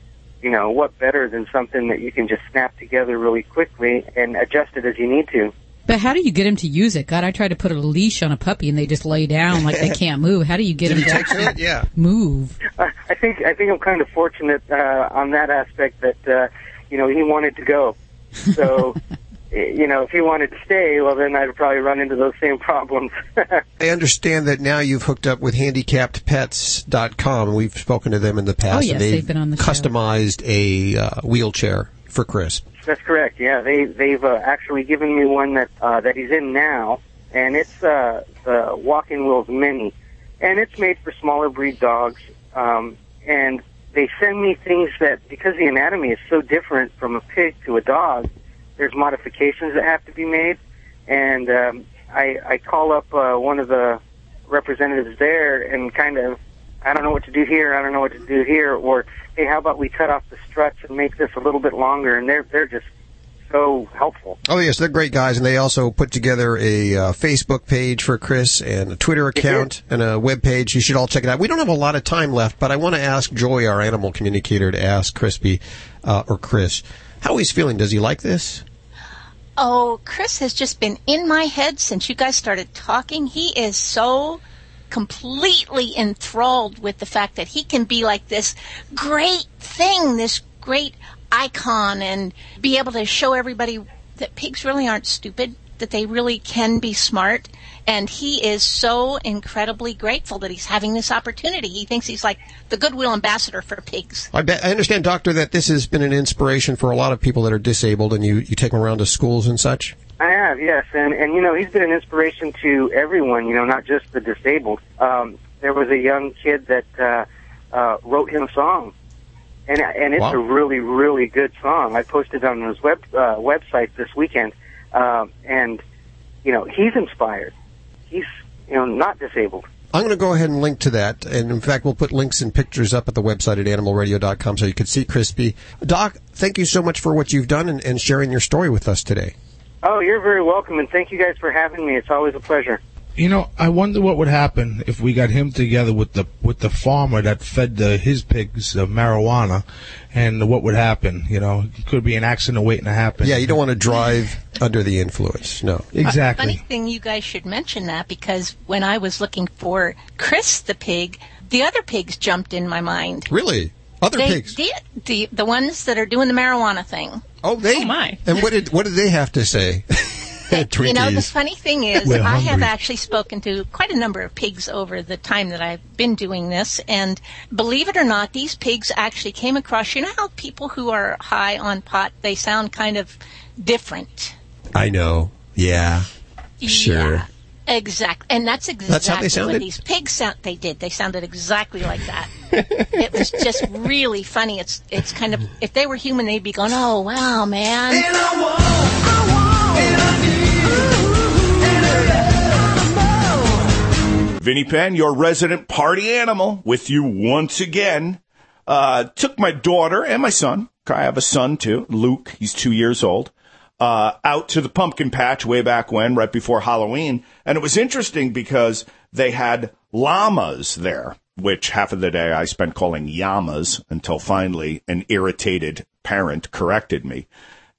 you know what better than something that you can just snap together really quickly and adjust it as you need to. But how do you get him to use it? God, I tried to put a leash on a puppy and they just lay down like they can't move. How do you get him to actually yeah. move? Uh, I think I think I'm kind of fortunate uh, on that aspect that uh, you know he wanted to go. So you know if he wanted to stay, well then I'd probably run into those same problems. I understand that now you've hooked up with handicappedpets.com. We've spoken to them in the past. Oh, yes, they've been on the show. customized a uh, wheelchair for Chris. That's correct. Yeah, they they've uh, actually given me one that uh, that he's in now, and it's uh, the Walking Wheels Mini, and it's made for smaller breed dogs. Um, and they send me things that because the anatomy is so different from a pig to a dog, there's modifications that have to be made, and um, I I call up uh, one of the representatives there and kind of I don't know what to do here, I don't know what to do here, or hey, how about we cut off the struts and make this a little bit longer? And they're they're just so helpful. Oh yes, they're great guys, and they also put together a uh, Facebook page for Chris and a Twitter account and a web page. You should all check it out. We don't have a lot of time left, but I want to ask Joy, our animal communicator, to ask Crispy uh, or Chris how he's feeling. Does he like this? Oh, Chris has just been in my head since you guys started talking. He is so completely enthralled with the fact that he can be like this great thing, this great icon, and be able to show everybody that pigs really aren't stupid, that they really can be smart. And he is so incredibly grateful that he's having this opportunity. He thinks he's like the goodwill ambassador for pigs. I, bet, I understand, Doctor, that this has been an inspiration for a lot of people that are disabled, and you, you take them around to schools and such. I have, yes, and and you know he's been an inspiration to everyone. You know, not just the disabled. Um, there was a young kid that uh, uh, wrote him a song, and and it's Wow. a really really good song. I posted it on his web uh, website this weekend, um, and you know he's inspired. He's you know not disabled. I'm going to go ahead and link to that. And in fact, we'll put links and pictures up at the website at animalradio.com so you can see Crispy. Doc, thank you so much for what you've done and, and sharing your story with us today. Oh, you're very welcome, and thank you guys for having me. It's always a pleasure. You know, I wonder what would happen if we got him together with the with the farmer that fed the, his pigs uh, marijuana, and what would happen? You know, it could be an accident waiting to happen. Yeah, you don't want to drive under the influence. No. Exactly. Funny thing, you guys should mention that because when I was looking for Chris the pig, the other pigs jumped in my mind. Really? Other they pigs? did the the ones that are doing the marijuana thing. Oh, they. Oh my. And what did what did they have to say? You know, the funny thing is, We're I have actually spoken to quite a number of pigs over the time that I've been doing this, and believe it or not, these pigs actually came across. You know how people who are high on pot they sound kind of different. I know. Yeah. Sure. Exactly, and that's exactly That's how they sounded? what these pigs sound. They did. They sounded exactly like that. it was just really funny. It's it's kind of if they were human, they'd be going, "Oh wow, man." Vinny Penn, your resident party animal, with you once again. Uh, took my daughter and my son. I have a son too, Luke. He's two years old. Uh, out to the pumpkin patch way back when, right before Halloween. And it was interesting because they had llamas there, which half of the day I spent calling llamas until finally an irritated parent corrected me.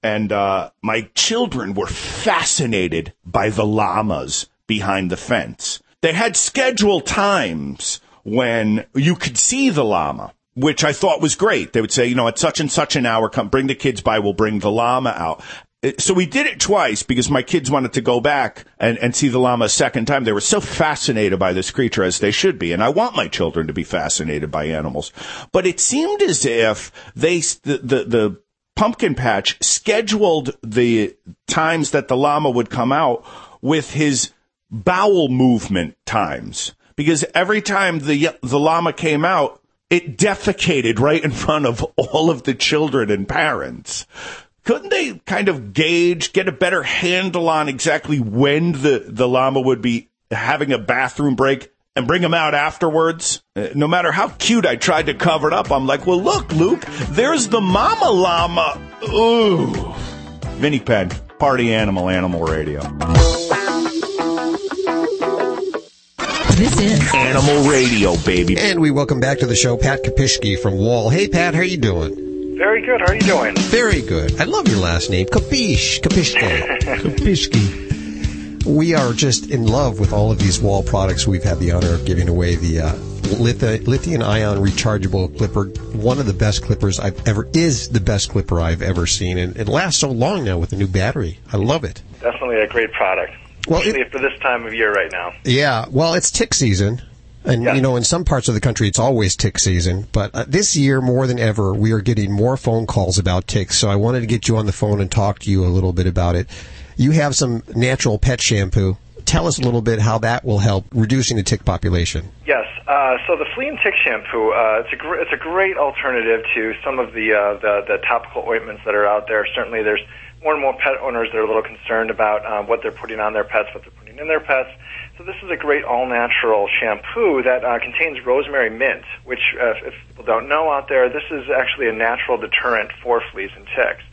And, uh, my children were fascinated by the llamas behind the fence. They had scheduled times when you could see the llama, which I thought was great. They would say, you know, at such and such an hour, come bring the kids by, we'll bring the llama out. Uh, So we did it twice because my kids wanted to go back and, and see the llama a second time. They were so fascinated by this creature as they should be. And I want my children to be fascinated by animals. But it seemed as if they, the, the, the pumpkin patch scheduled the times that the llama would come out with his bowel movement times. Because every time the the llama came out it defecated right in front of all of the children and parents. Couldn't they kind of gauge get a better handle on exactly when the the llama would be having a bathroom break and bring him out afterwards? Uh, no matter how cute i tried to cover it up i'm like well look luke there's the mama llama ooh. Vinny penn party animal animal radio This is Animal Radio, baby. And we welcome back to the show Pat Kopischkie from Wahl. Hey, Pat, how you doing? Very good. How are you doing? Very good. I love your last name, Kapish, Kopischkie. Kopischkie. We are just in love with all of these Wahl products. We've had the honor of giving away the uh, lithium, lithium ion rechargeable clipper. One of the best clippers I've ever is the best clipper I've ever seen, and it lasts so long now with the new battery. I love it. Definitely a great product. Well, Especially for this time of year right now. Yeah, well, it's tick season. And, you know, in some parts of the country, it's always tick season. But uh, this year, more than ever, we are getting more phone calls about ticks. So I wanted to get you on the phone and talk to you a little bit about it. You have some natural pet shampoo. Tell us a little bit how that will help reducing the tick population. Yes. Uh, so the flea and tick shampoo, uh, it's a gr- it's a great alternative to some of the, uh, the the topical ointments that are out there. Certainly, there's more and more pet owners that are a little concerned about uh, what they're putting on their pets, what they're putting in their pets. So this is a great all-natural shampoo that uh, contains rosemary mint, which, uh, if people don't know out there, this is actually a natural deterrent for fleas and ticks.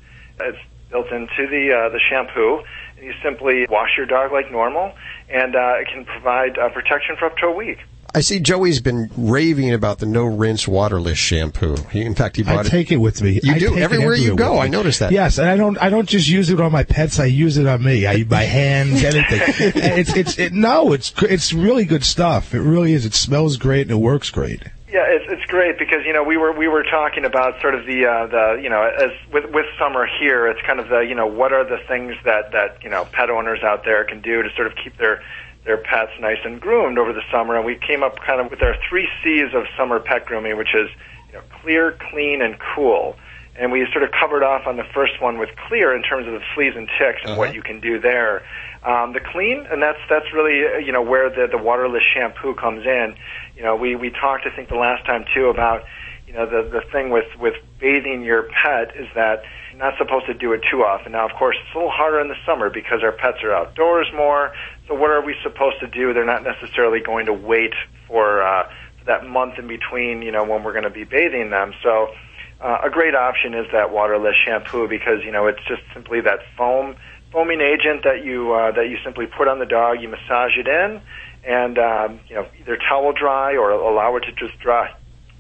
It's built into the uh, the shampoo. You simply wash your dog like normal, and uh, it can provide uh, protection for up to a week. I see Joey's been raving about the no rinse waterless shampoo. He, in fact, he I bought it. I take it with me. You I do everywhere you go. I me. noticed that. Yes, and I don't. I don't just use it on my pets. I use it on me. I my hands, anything. it's it's it, no. It's gr- it's really good stuff. It really is. It smells great and it works great. Yeah, it's it's great because you know we were we were talking about sort of the uh, the you know as with with summer here, it's kind of the you know what are the things that that you know pet owners out there can do to sort of keep their their pets nice and groomed over the summer, and we came up kind of with our three C's of summer pet grooming, which is you know clear, clean, and cool. And we sort of covered off on the first one with clear in terms of the fleas and ticks and what you can do there. Um, the clean, and that's that's really uh, you know where the the waterless shampoo comes in. You know, we we talked I think the last time too about you know the the thing with with bathing your pet is that not supposed to do it too often. Now, of course, it's a little harder in the summer because our pets are outdoors more. So, what are we supposed to do? They're not necessarily going to wait for uh, that month in between, you know, when we're going to be bathing them. So, uh, a great option is that waterless shampoo because you know it's just simply that foam foaming agent that you uh, that you simply put on the dog. You massage it in, and um, you know either towel dry or allow it to just dry.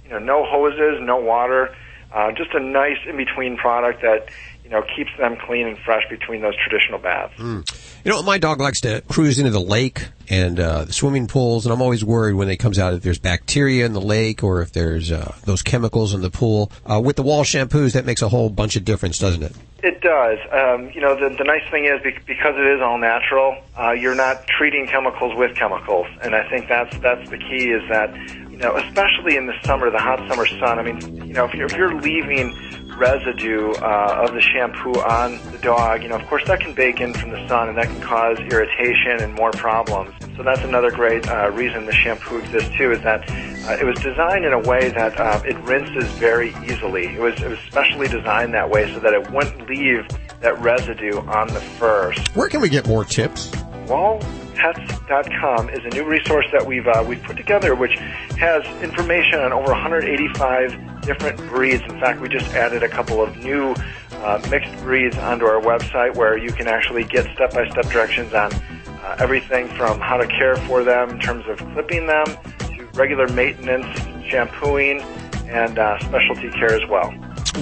You know, no hoses, no water, uh, just a nice in between product that you know keeps them clean and fresh between those traditional baths. Mm. You know, my dog likes to cruise into the lake and uh, the swimming pools, and I'm always worried when it comes out if there's bacteria in the lake or if there's uh, those chemicals in the pool. Uh, with the Wahl shampoos, that makes a whole bunch of difference, doesn't it? It does. Um, you know, the, the nice thing is because it is all natural, uh, you're not treating chemicals with chemicals, and I think that's that's the key. Is that you know, especially in the summer, the hot summer sun. I mean, you know, if you're, if you're leaving residue uh, of the shampoo on the dog, you know, of course that can bake in from the sun, and that can cause irritation and more problems. So that's another great uh, reason the shampoo exists too. Is that uh, it was designed in a way that uh, it rinses very easily. It was it was specially designed that way so that it wouldn't leave that residue on the fur. Where can we get more tips? Wahlpet.com is a new resource that we've uh, we've put together, which has information on over 185 different breeds. In fact, we just added a couple of new uh, mixed breeds onto our website, where you can actually get step-by-step directions on uh, everything from how to care for them in terms of clipping them to regular maintenance, shampooing, and uh, specialty care as well.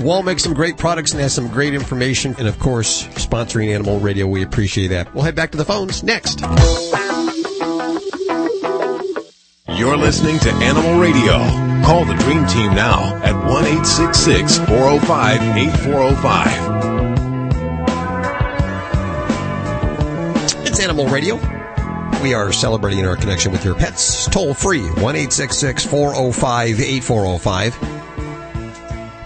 Wahl makes some great products and has some great information, and of course, sponsoring Animal Radio. We appreciate that. We'll head back to the phones next. You're listening to Animal Radio. Call the Dream Team now at 1 866 405 8405. It's Animal Radio. We are celebrating our connection with your pets. Toll free 1 405 8405.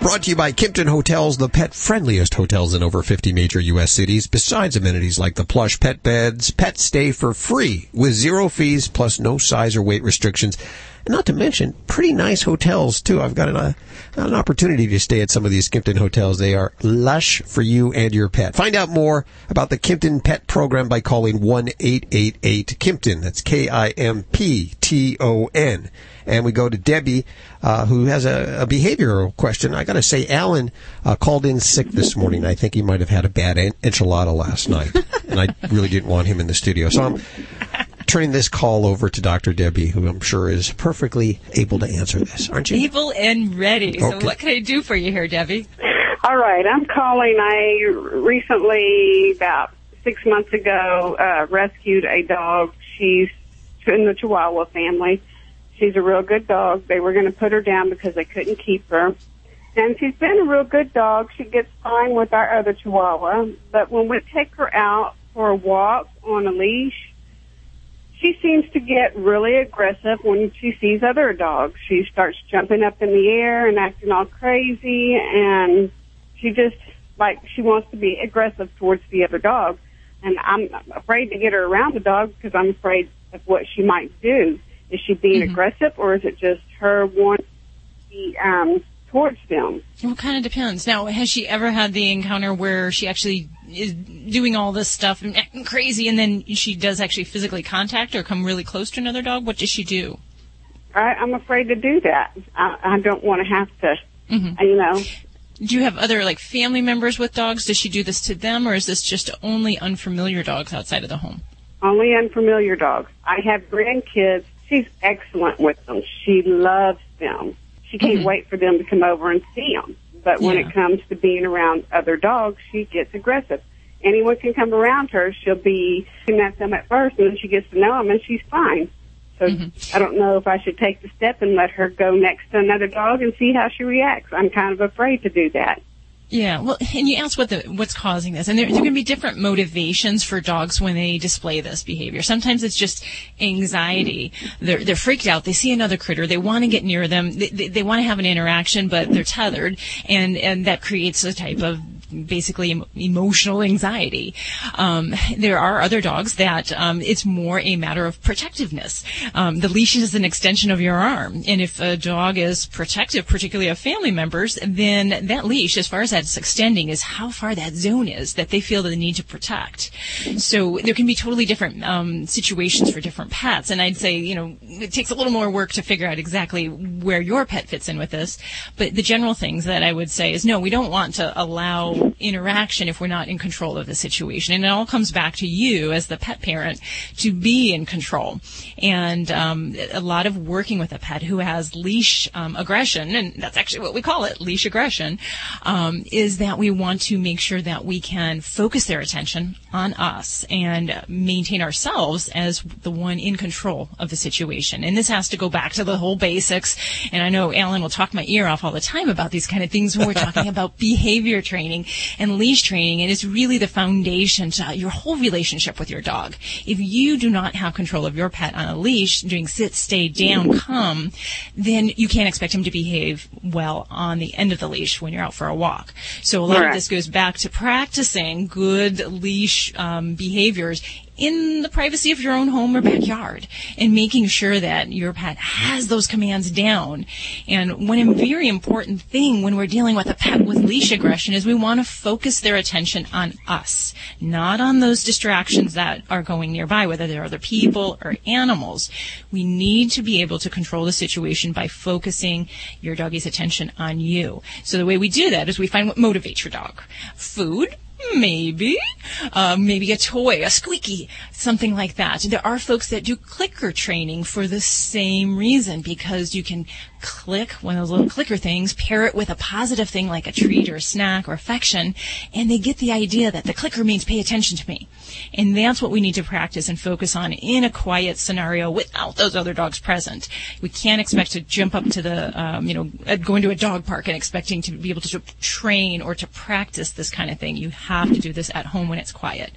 Brought to you by Kimpton Hotels, the pet friendliest hotels in over 50 major U.S. cities, besides amenities like the plush pet beds. Pets stay for free with zero fees plus no size or weight restrictions. And not to mention, pretty nice hotels too. I've got an, uh, an opportunity to stay at some of these Kimpton hotels. They are lush for you and your pet. Find out more about the Kimpton Pet Program by calling 1-888-KIMPTON. That's K-I-M-P-T-O-N. And we go to Debbie, uh, who has a, a, behavioral question. I got to say, Alan uh, called in sick this morning. I think he might have had a bad en- enchilada last night, and I really didn't want him in the studio. So I'm turning this call over to Dr. Debbie, who I'm sure is perfectly able to answer this, aren't you? Able and ready. So Okay. what can I do for you here, Debbie? All right, I'm calling. I recently, about six months ago, uh, rescued a dog. She's in the Chihuahua family. She's a real good dog. They were going to put her down because they couldn't keep her. And she's been a real good dog. She gets fine with our other Chihuahua. But when we take her out for a walk on a leash, she seems to get really aggressive when she sees other dogs. She starts jumping up in the air and acting all crazy and she just like she wants to be aggressive towards the other dog. And I'm afraid to get her around the dog because I'm afraid of what she might do. Is she being aggressive or is it just her wanting to be um, towards them? Well, it kind of depends. Now, has she ever had the encounter where she actually is doing all this stuff and acting crazy, and then she does actually physically contact or come really close to another dog? What does she do? I, I'm afraid to do that. I, I don't want to have to, you know. Do you have other like family members with dogs? Does she do this to them, or is this just only unfamiliar dogs outside of the home? Only unfamiliar dogs. I have grandkids. She's excellent with them. She loves them. She can't Mhm. wait for them to come over and see them. But when Yeah. it comes to being around other dogs, she gets aggressive. Anyone can come around her, she'll be looking at them at first, and then she gets to know them, and she's fine. So I don't know if I should take the step and let her go next to another dog and see how she reacts. I'm kind of afraid to do that. Yeah, well, and you asked what the what's causing this, and there, there to be different motivations for dogs when they display this behavior. Sometimes it's just anxiety; they're they're freaked out. They see another critter, they want to get near them, they, they, they want to have an interaction, but they're tethered, and and that creates a type of basically emotional anxiety. Um, there are other dogs that um, it's more a matter of protectiveness. Um, the leash is an extension of your arm, and if a dog is protective, particularly of family members, then that leash, as far as that's extending, is how far that zone is that they feel the need to protect. So there can be totally different um, situations for different pets, and I'd say you know it takes a little more work to figure out exactly where your pet fits in with this. But the general things that I would say is no, we don't want to allow interaction if we're not in control of the situation, and it all comes back to you as the pet parent to be in control. And um, a lot of working with a pet who has leash um, aggression, and that's actually what we call it, leash aggression, um, is that we want to make sure that we can focus their attention on us and maintain ourselves as the one in control of the situation. And this has to go back to the whole basics. And I know Alan will talk my ear off all the time about these kind of things when we're talking about behavior training and leash training. And it's really the foundation to your whole relationship with your dog. If you do not have control of your pet on a leash, doing sit, stay, down, come, then you can't expect him to behave well on the end of the leash when you're out for a walk. So a lot of this goes back to practicing good leash um, behaviors in the privacy of your own home or backyard and making sure that your pet has those commands down. And one very important thing when we're dealing with a pet with leash aggression is we want to focus their attention on us, not on those distractions that are going nearby, whether they're other people or animals. We need to be able to control the situation by focusing your doggy's attention on you. So the way we do that is we find what motivates your dog. Food, Maybe. Uh, maybe a toy, a squeaky, something like that. There are folks that do clicker training for the same reason because you can click one of those little clicker things, pair it with a positive thing like a treat or a snack or affection, and they get the idea that the clicker means pay attention to me. And that's what we need to practice and focus on in a quiet scenario without those other dogs present. We can't expect to jump up to the, um, you know, uh, go into a dog park and expecting to be able to train or to practice this kind of thing. You have to do this at home when it's quiet.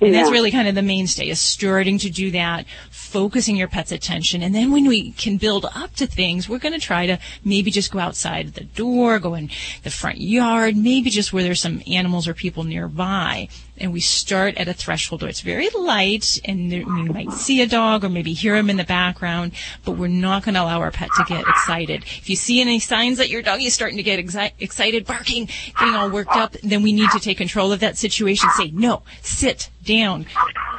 And that's really kind of the mainstay is starting to do that, focusing your pet's attention. And then when we can build up to things, we're going to try to maybe just go outside the door, go in the front yard, maybe just where there's some animals or people nearby. And we start at a threshold where it's very light and we might see a dog or maybe hear him in the background, but we're not going to allow our pet to get excited. If you see any signs that your dog is starting to get exi- excited, barking, getting all worked up, then we need to take control of that situation. Say, no, sit down,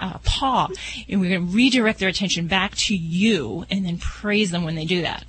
uh, paw, and we're going to redirect their attention back to you and then praise them when they do that.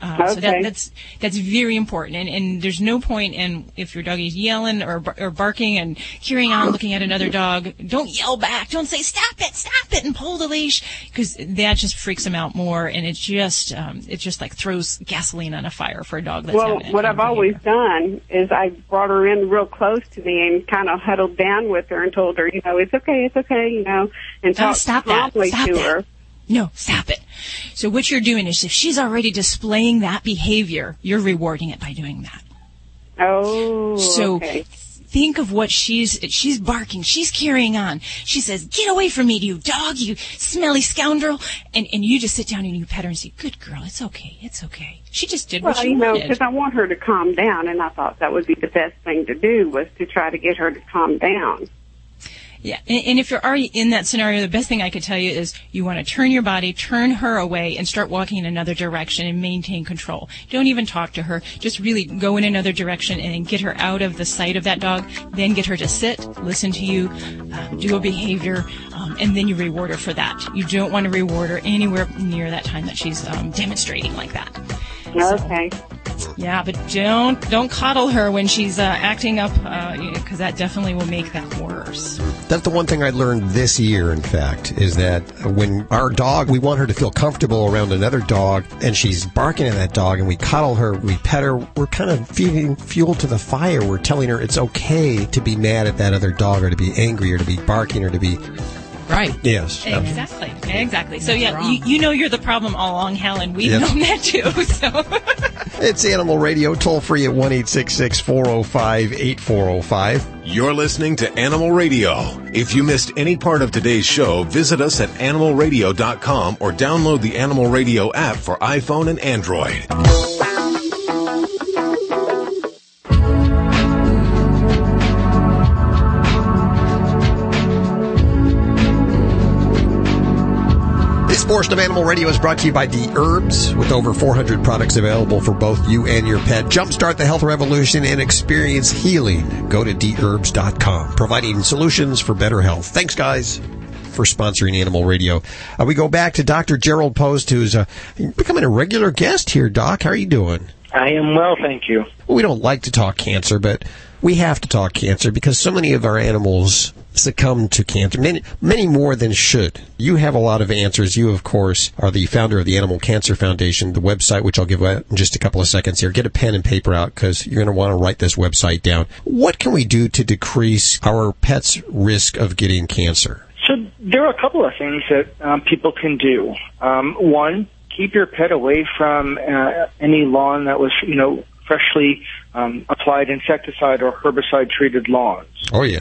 Uh, So that, that's that's very important, and, and there's no point in if your dog is yelling or or barking and carrying on, looking at another dog. Don't yell back. Don't say stop it, stop it, and pull the leash because that just freaks them out more, and it just um, it just like throws gasoline on a fire for a dog that's well, what I've always done is I brought her in real close to me and kind of huddled down with her and told her, you know, it's okay, it's okay, you know, and Oh, talked stop that. calmly Stop to that. her. No, stop it. So what you're doing is if she's already displaying that behavior, you're rewarding it by doing that. Oh, So okay. think of what she's she's barking, she's carrying on. She says, "Get away from me, you dog, you smelly scoundrel!" And and you just sit down and you pet her and say, "Good girl, it's okay, it's okay." She just did what Well, she you know, because I want her to calm down, and I thought that would be the best thing to do was to try to get her to calm down. Yeah, and, and if you're already in that scenario, the best thing I could tell you is you want to turn your body, turn her away, and start walking in another direction and maintain control. Don't even talk to her. Just really go in another direction and get her out of the sight of that dog. Then get her to sit, listen to you, uh, do a behavior, um, and then you reward her for that. You don't want to reward her anywhere near that time that she's um, demonstrating like that. Okay. Yeah, but don't don't coddle her when she's uh, acting up, because that definitely will make that worse. That's the one thing I learned this year, in fact, is that when our dog, we want her to feel comfortable around another dog, and she's barking at that dog, and we coddle her, we pet her, we're kind of feeding fuel to the fire. We're telling her it's okay to be mad at that other dog, or to be angry, or to be barking, or to be. Right. Yes. Exactly. Exactly. So yeah, you, you know you're the problem all along, Helen. We've Yep. known that too. So. It's Animal Radio, toll free at 1 405 8405. You're listening to Animal Radio. If you missed any part of today's show, visit us at animalradio.com or download the Animal Radio app for iPhone and Android. Portion of Animal Radio is brought to you by D Herbs, with over 400 products available for both you and your pet. Jumpstart the health revolution and experience healing. Go to dherbs.com, providing solutions for better health. Thanks, guys, for sponsoring Animal Radio. Uh, we go back to Dr. Gerald Post, who's uh, becoming a regular guest here. Doc, how are you doing? I am well, thank you. We don't like to talk cancer, but we have to talk cancer because so many of our animals succumb to cancer, many, many more than should. You have a lot of answers. You, of course, are the founder of the Animal Cancer Foundation, the website, which I'll give out in just a couple of seconds here. Get a pen and paper out because you're going to want to write this website down. What can we do to decrease our pets' risk of getting cancer? So there are a couple of things that um, people can do. Um, one, keep your pet away from uh, any lawn that was, you know, freshly um, applied insecticide or herbicide treated lawns. Oh yeah,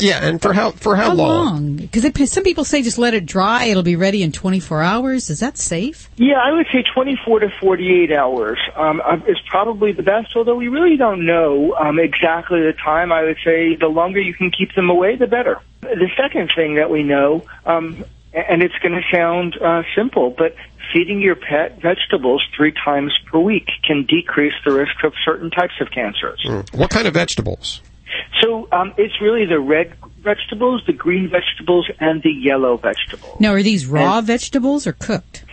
yeah. And for how for how, How long? Because some people say just let it dry; it'll be ready in 24 hours. Is that safe? Yeah, I would say 24 to 48 hours um, uh, is probably the best, although we really don't know um, exactly the time. I would say the longer you can keep them away, the better. The second thing that we know, um, and it's going to sound uh, simple, but feeding your pet vegetables three times per week can decrease the risk of certain types of cancers. Mm. What kind of vegetables? So um, it's really the red vegetables, the green vegetables, and the yellow vegetables. Now, are these raw vegetables or cooked?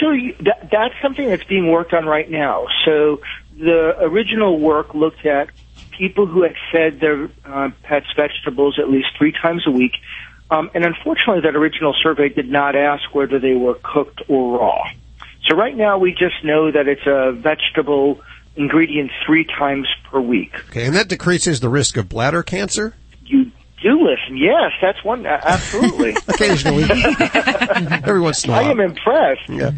So you, that, that's something that's being worked on right now. So the original work looked at people who had fed their uh, pets vegetables at least three times a week. Um, and unfortunately, that original survey did not ask whether they were cooked or raw. So right now, we just know that it's a vegetable ingredient three times per week. Okay, and that decreases the risk of bladder cancer. You do listen. Yes, that's one. Absolutely. Occasionally. Every once in a while. I am impressed. Yeah.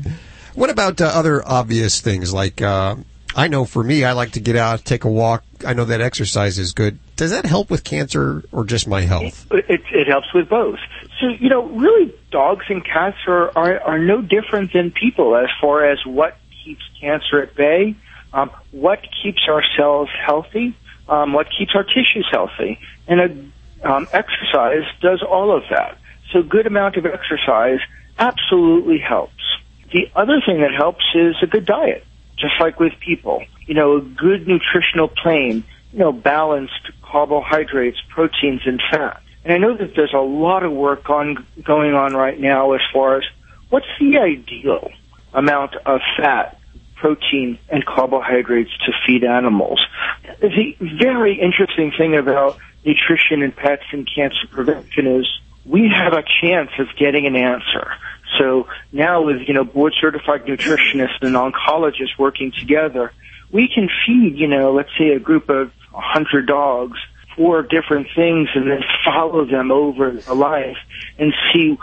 What about uh, other obvious things like uh, I know for me, I like to get out, take a walk. I know that exercise is good. Does that help with cancer or just my health? It, it helps with both. So, you know, really, dogs and cats are, are, are no different than people as far as what keeps cancer at bay, um, what keeps our cells healthy, um, what keeps our tissues healthy. And a, um, exercise does all of that. So, good amount of exercise absolutely helps. The other thing that helps is a good diet, just like with people. You know, a good nutritional plane, you know, balanced carbohydrates, proteins, and fat. And I know that there's a lot of work on going on right now as far as what's the ideal amount of fat, protein, and carbohydrates to feed animals. The very interesting thing about nutrition in pets and cancer prevention is we have a chance of getting an answer. So now with, you know, board certified nutritionists and oncologists working together, we can feed, you know, let's say a group of 100 dogs four different things and then follow them over a life and see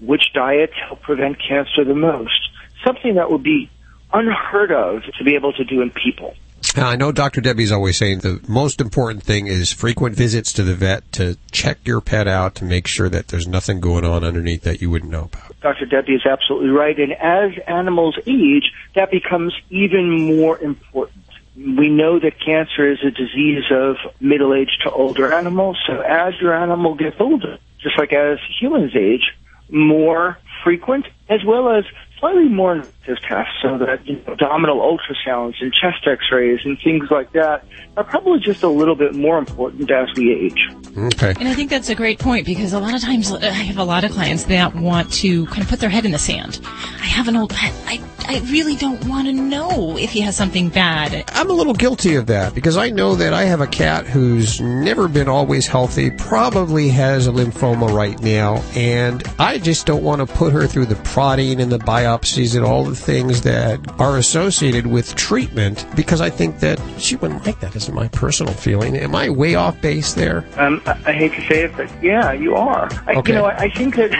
which diets help prevent cancer the most. Something that would be unheard of to be able to do in people. Now, I know Dr. Debbie's always saying the most important thing is frequent visits to the vet to check your pet out to make sure that there's nothing going on underneath that you wouldn't know about. Dr. Debbie is absolutely right. And as animals age, that becomes even more important. We know that cancer is a disease of middle age to older animals. So as your animal gets older, just like as humans age, more frequent as well as slightly more invasive tests so that you know, abdominal ultrasounds and chest x-rays and things like that are probably just a little bit more important as we age. Okay. And I think that's a great point because a lot of times uh, I have a lot of clients that want to kind of put their head in the sand. I have an old pet. I I really don't want to know if he has something bad. I'm a little guilty of that because I know that I have a cat who's never been always healthy, probably has a lymphoma right now, and I just don't want to put her through the prodding and the biopsies and all things that are associated with treatment because I think that she wouldn't like that. Is my personal feeling. Am I way off base there? Um, I, I hate to say it, but yeah, you are. I, Okay. You know, I, I think that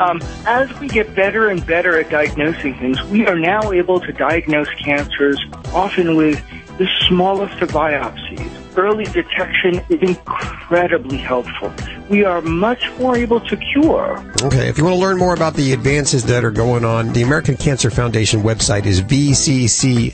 um, as we get better and better at diagnosing things, we are now able to diagnose cancers often with the smallest of biopsies. Early detection is incredibly helpful. We are much more able to cure. Okay, if you want to learn more about the advances that are going on, the American Cancer Foundation website is vcchope.com.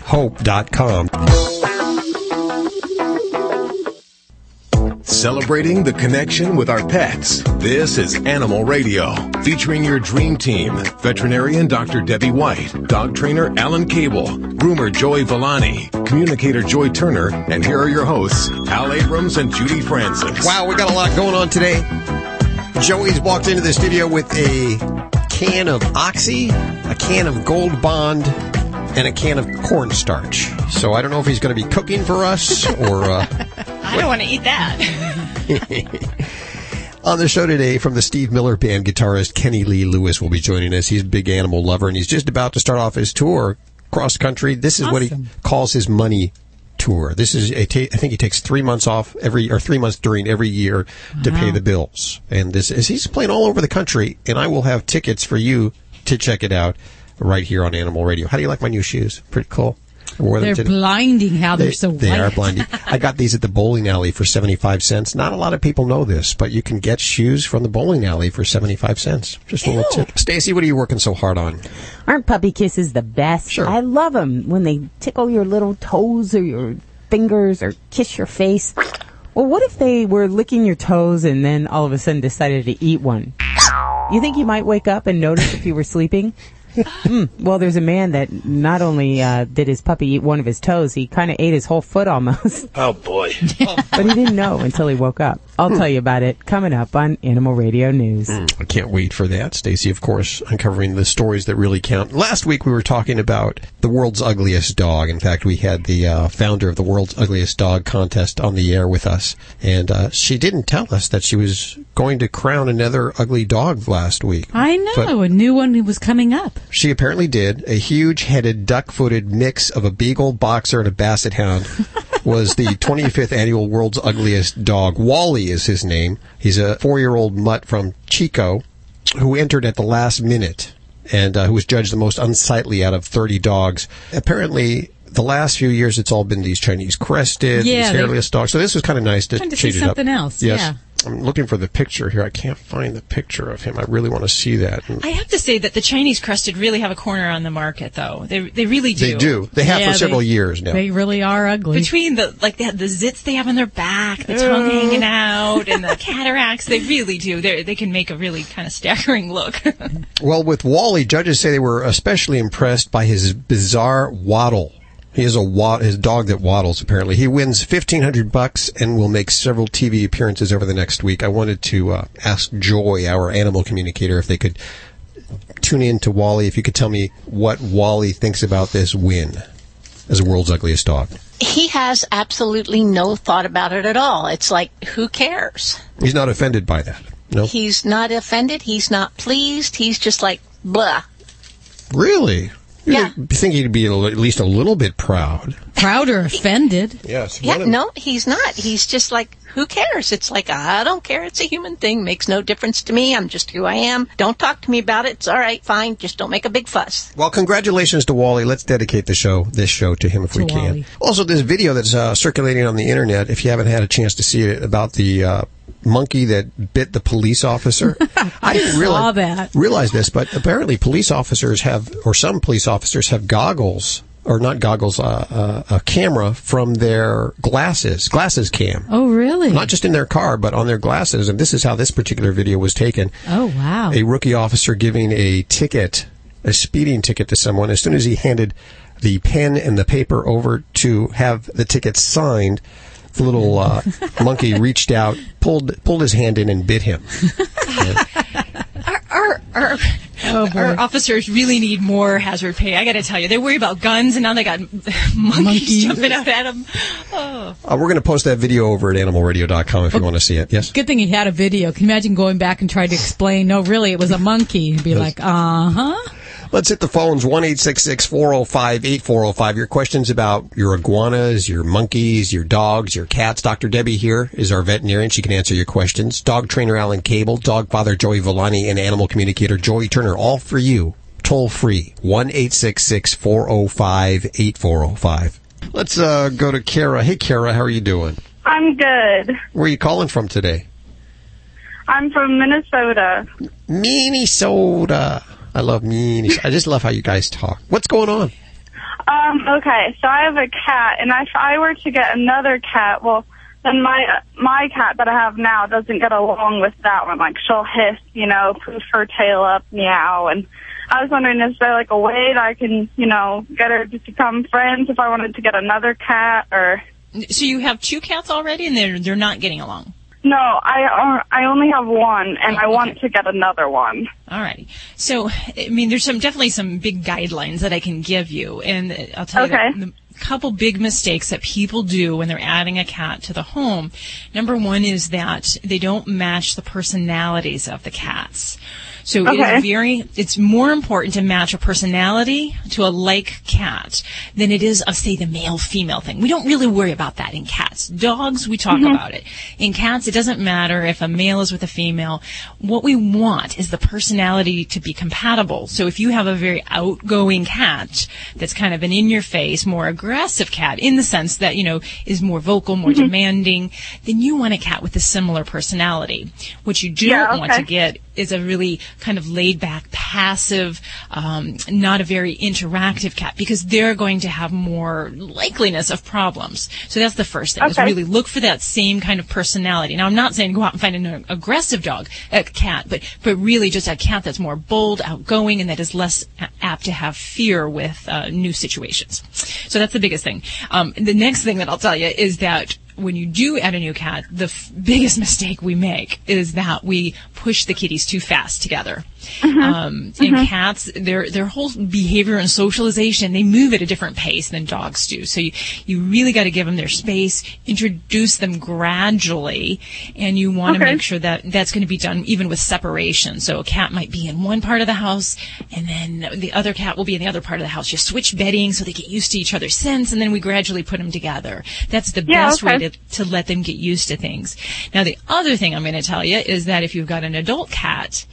Celebrating the connection with our pets. This is Animal Radio, featuring your dream team. Veterinarian Dr. Debbie White, dog trainer Alan Cable, groomer Joey Villani, communicator Joy Turner, and here are your hosts, Hal Abrams and Judy Francis. Wow, we got a lot going on today. Joey's walked into the studio with a can of Oxy, a can of Gold Bond, and a can of cornstarch. So I don't know if he's going to be cooking for us or. Uh, I don't want to eat that. On the show today from the Steve Miller Band, guitarist Kenny Lee Lewis will be joining us. He's a big animal lover and he's just about to start off his tour cross country. This is what he calls his money tour. This is a ta- I think he takes three months off every or three months during every year to pay the bills. And this is he's playing all over the country. And I will have tickets for you to check it out right here on Animal Radio. How do you like my new shoes? Pretty cool. I wore them They're today. blinding how they're so They white. are blinding. I got these at the bowling alley for 75 cents. Not a lot of people know this, but you can get shoes from the bowling alley for 75 cents. Just a little tip. Stacy, what are you working so hard on? Aren't puppy kisses the best? Sure. I love them when they tickle your little toes or your fingers or kiss your face. Well, what if they were licking your toes and then all of a sudden decided to eat one? You think you might wake up and notice if you were sleeping? Hmm. Well, there's a man that not only uh, did his puppy eat one of his toes, he kind of ate his whole foot almost. Oh boy. but he didn't know until he woke up. I'll tell you about it coming up on Animal Radio News. I can't wait for that. Stacy, of course, uncovering the stories that really count. Last week we were talking about the world's ugliest dog. In fact, we had the uh, founder of the world's ugliest dog contest on the air with us, and uh, she didn't tell us that she was going to crown another ugly dog last week. I know. But- a new one was coming up. She apparently did. A huge headed, duck footed mix of a beagle, boxer, and a basset hound was the 25th annual World's Ugliest Dog. Wally is his name. He's a four year old mutt from Chico who entered at the last minute and uh, who was judged the most unsightly out of 30 dogs. Apparently, the last few years it's all been these Chinese crested, Yeah, these they- hairless dogs. So this was kind of nice to Trying to see change it up. something else, Yes. yeah. I'm looking for the picture here. I can't find the picture of him. I really want to see that. I have to say that the Chinese crested really have a corner on the market, though. They they really do. They do. They have Yeah, for several they- years now. They really are ugly. Between the like they have the zits they have on their back, the tongue hanging out, and the cataracts, they really do. They they can make a really kind of staggering look. Well, with Wally, judges say they were especially impressed by his bizarre waddle. He is a wa- his dog that waddles. Apparently, he wins fifteen hundred bucks and will make several TV appearances over the next week. I wanted to uh, ask Joy, our animal communicator, if they could tune in to Wally. If you could tell me what Wally thinks about this win as the world's ugliest dog. He has absolutely no thought about it at all. It's like, who cares? He's not offended by that. No, He's not offended. He's not pleased. He's just like, blah. really. Yeah. You think he'd be at least a little bit proud? Proud or offended? Yes. Yeah, no, he's not. He's just like, who cares? It's like, I don't care. It's a human thing. Makes no difference to me. I'm just who I am. Don't talk to me about it. It's all right. Fine. Just don't make a big fuss. Well, congratulations to Wally. Let's dedicate the show, this show, to him if we can. Wally. Also, this video that's uh, circulating on the internet, if you haven't had a chance to see it, about the uh, monkey that bit the police officer. I didn't saw realize, that. realize this, but apparently police officers have, or some police officers have goggles, or not goggles, uh, uh, a camera from their glasses, glasses cam. Oh, really? Not just in their car, but on their glasses. And this is how this particular video was taken Oh, wow. a rookie officer giving a ticket, a speeding ticket to someone. As soon as he handed the pen and the paper over to have the ticket signed, the little uh, monkey reached out, pulled pulled his hand in, and bit him. And Our, our, our, Oh, our officers really need more hazard pay. I got to tell you, they worry about guns, and now they got monkeys, jumping out at them. Oh. Uh, we're going to post that video over at animalradio.com if you want to see it. Yes? Good thing he had a video. Can you imagine going back and trying to explain? No, really, it was a monkey. And be like, uh huh. Let's hit the phones, 1-866-405-8405. Your questions about your iguanas, your monkeys, your dogs, your cats. Dr. Debbie here is our veterinarian. She can answer your questions. Dog trainer Alan Cable, dog father Joey Villani, and animal communicator Joy Turner, all for you. Toll free, 1-866-405-8405. Let's uh, go to Kara. Hey, Kara, how are you doing? I'm good. Where are you calling from today? I'm from Minnesota. Minnesota. I love Minnesota. I just love how you guys talk. What's going on? Um, okay, so I have a cat, and if I were to get another cat, well, then my my cat that I have now doesn't get along with that one. Like she'll hiss, you know, poof her tail up, meow, and I was wondering, is there like a way that I can, you know, get her to become friends if I wanted to get another cat, or? So you have two cats already, and they're they're not getting along. No, I uh, I only have one, and I want to get another one. All right. So, I mean, there's some definitely some big guidelines that I can give you, and I'll tell Okay. you the couple big mistakes that people do when they're adding a cat to the home. Number one is that they don't match the personalities of the cats. So it Okay. is very, it's more important to match a personality to a like cat than it is of, say, the male female thing. We don't really worry about that in cats. Dogs, we talk Mhm. about it. In cats, it doesn't matter if a male is with a female. What we want is the personality to be compatible. So if you have a very outgoing cat that's kind of an in your face, more aggressive cat in the sense that, you know, is more vocal, more demanding, then you want a cat with a similar personality. What you don't Yeah, want to get is a really kind of laid back, passive, um, not a very interactive cat because they're going to have more likeliness of problems. So that's the first thing. Is really look for that same kind of personality. Now I'm not saying go out and find an aggressive dog, a cat, but but really just a cat that's more bold, outgoing, and that is less a- apt to have fear with uh, new situations. So that's the biggest thing. Um, the next thing that I'll tell you is that when you do add a new cat, the f- biggest mistake we make is that we push the kitties too fast together. Um, and cats, their their whole behavior and socialization, they move at a different pace than dogs do. So you you really got to give them their space, introduce them gradually, and you want to Okay. make sure that that's going to be done even with separation. So a cat might be in one part of the house, and then the other cat will be in the other part of the house. You switch bedding so they get used to each other's scents, and then we gradually put them together. That's the Yeah, best okay. way to, to let them get used to things. Now, the other thing I'm going to tell you is that if you've got an adult cat,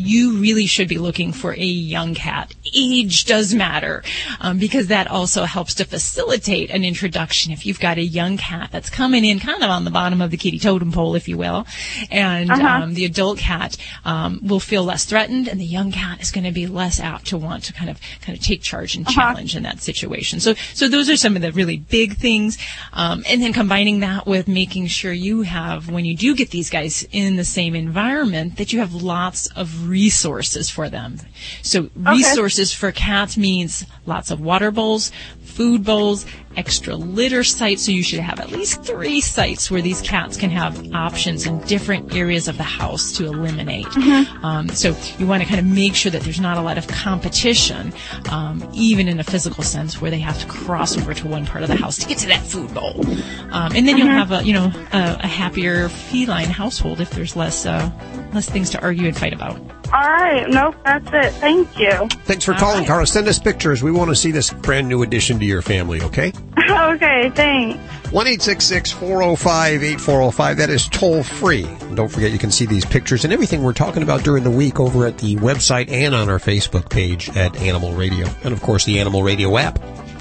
you really should be looking for a young cat. Age does matter um, because that also helps to facilitate an introduction. If you've got a young cat that's coming in kind of on the bottom of the kitty totem pole, if you will, and Uh-huh. um, the adult cat um, will feel less threatened, and the young cat is going to be less apt to want to kind of kind of take charge and Uh-huh. challenge in that situation. So so those are some of the really big things, um, and then combining that with making sure you have when you do get these guys in the same environment that you have lots of resources for them. So resources for cats means lots of water bowls, food bowls, extra litter sites. So you should have at least three sites where these cats can have options in different areas of the house to eliminate. Mhm. Um, so you want to kind of make sure that there's not a lot of competition, um, even in a physical sense, where they have to cross over to one part of the house to get to that food bowl. Um, and then you'll Mhm. have a you know a, a happier feline household if there's less uh, less things to argue and fight about. All right, nope, that's it. Thank you. Thanks for calling, Cara. Send us pictures. We want to see this brand new addition to your family, okay? okay, thanks. 1 405 8405. That is toll free. And don't forget, you can see these pictures and everything we're talking about during the week over at the website and on our Facebook page at Animal Radio. And of course, the Animal Radio app.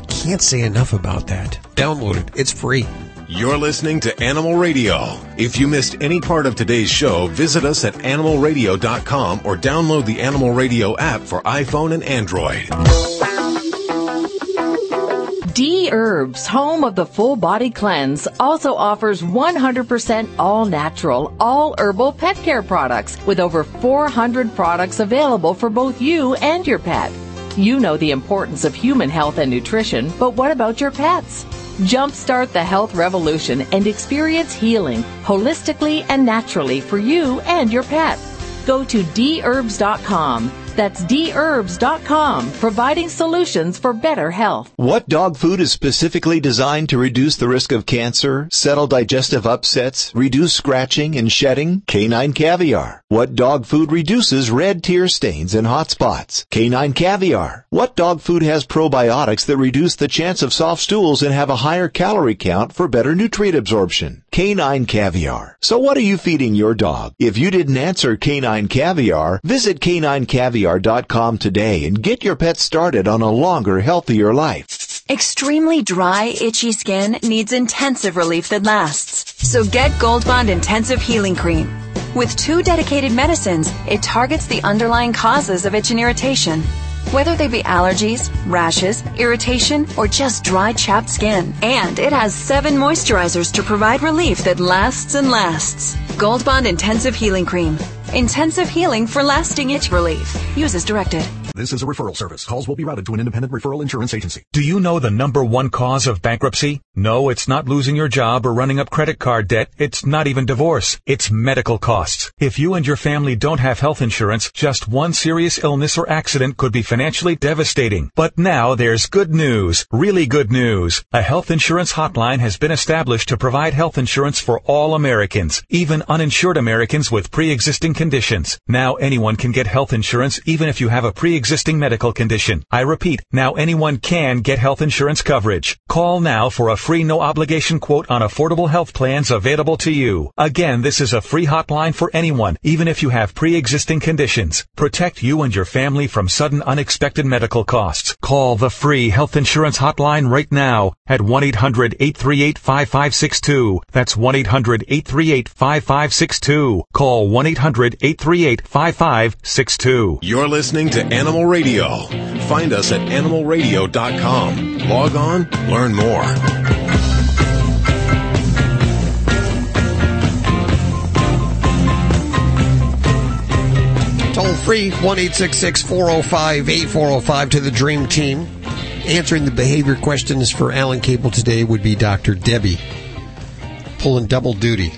Can't say enough about that. Download it, it's free. You're listening to Animal Radio. If you missed any part of today's show, visit us at animalradio.com or download the Animal Radio app for iPhone and Android. D Herbs, home of the full body cleanse, also offers 100% all natural, all herbal pet care products with over 400 products available for both you and your pet. You know the importance of human health and nutrition, but what about your pets? Jumpstart the health revolution and experience healing holistically and naturally for you and your pet. Go to dherbs.com. That's dherbs.com, providing solutions for better health. What dog food is specifically designed to reduce the risk of cancer, settle digestive upsets, reduce scratching and shedding? Canine caviar. What dog food reduces red tear stains and hot spots? Canine caviar. What dog food has probiotics that reduce the chance of soft stools and have a higher calorie count for better nutrient absorption? Canine caviar. So what are you feeding your dog? If you didn't answer canine caviar, visit caninecaviar.com today and get your pet started on a longer, healthier life. Extremely dry, itchy skin needs intensive relief that lasts. So get Gold Bond Intensive Healing Cream. With two dedicated medicines, it targets the underlying causes of itch and irritation. Whether they be allergies, rashes, irritation, or just dry, chapped skin. And it has seven moisturizers to provide relief that lasts and lasts. Gold Bond Intensive Healing Cream. Intensive healing for lasting itch relief. Use as directed. This is a referral service. Calls will be routed to an independent referral insurance agency. Do you know the number one cause of bankruptcy? No, it's not losing your job or running up credit card debt. It's not even divorce. It's medical costs. If you and your family don't have health insurance, just one serious illness or accident could be financially devastating. But now there's good news. Really good news. A health insurance hotline has been established to provide health insurance for all Americans, even uninsured Americans with pre-existing conditions. Now anyone can get health insurance even if you have a pre-existing medical condition. I repeat, now anyone can get health insurance coverage. Call now for a free no obligation quote on affordable health plans available to you. Again, this is a free hotline for anyone, even if you have pre-existing conditions. Protect you and your family from sudden unexpected medical costs. Call the free health insurance hotline right now at 1-800-838-5562. That's 1-800-838-5562. Call 1-800-838-5562. You're listening to Animal Radio. Find us at animalradio.com. Log on, learn more. Toll free, 1 405 8405 to the Dream Team. Answering the behavior questions for Alan Cable today would be Dr. Debbie. Pulling double duty.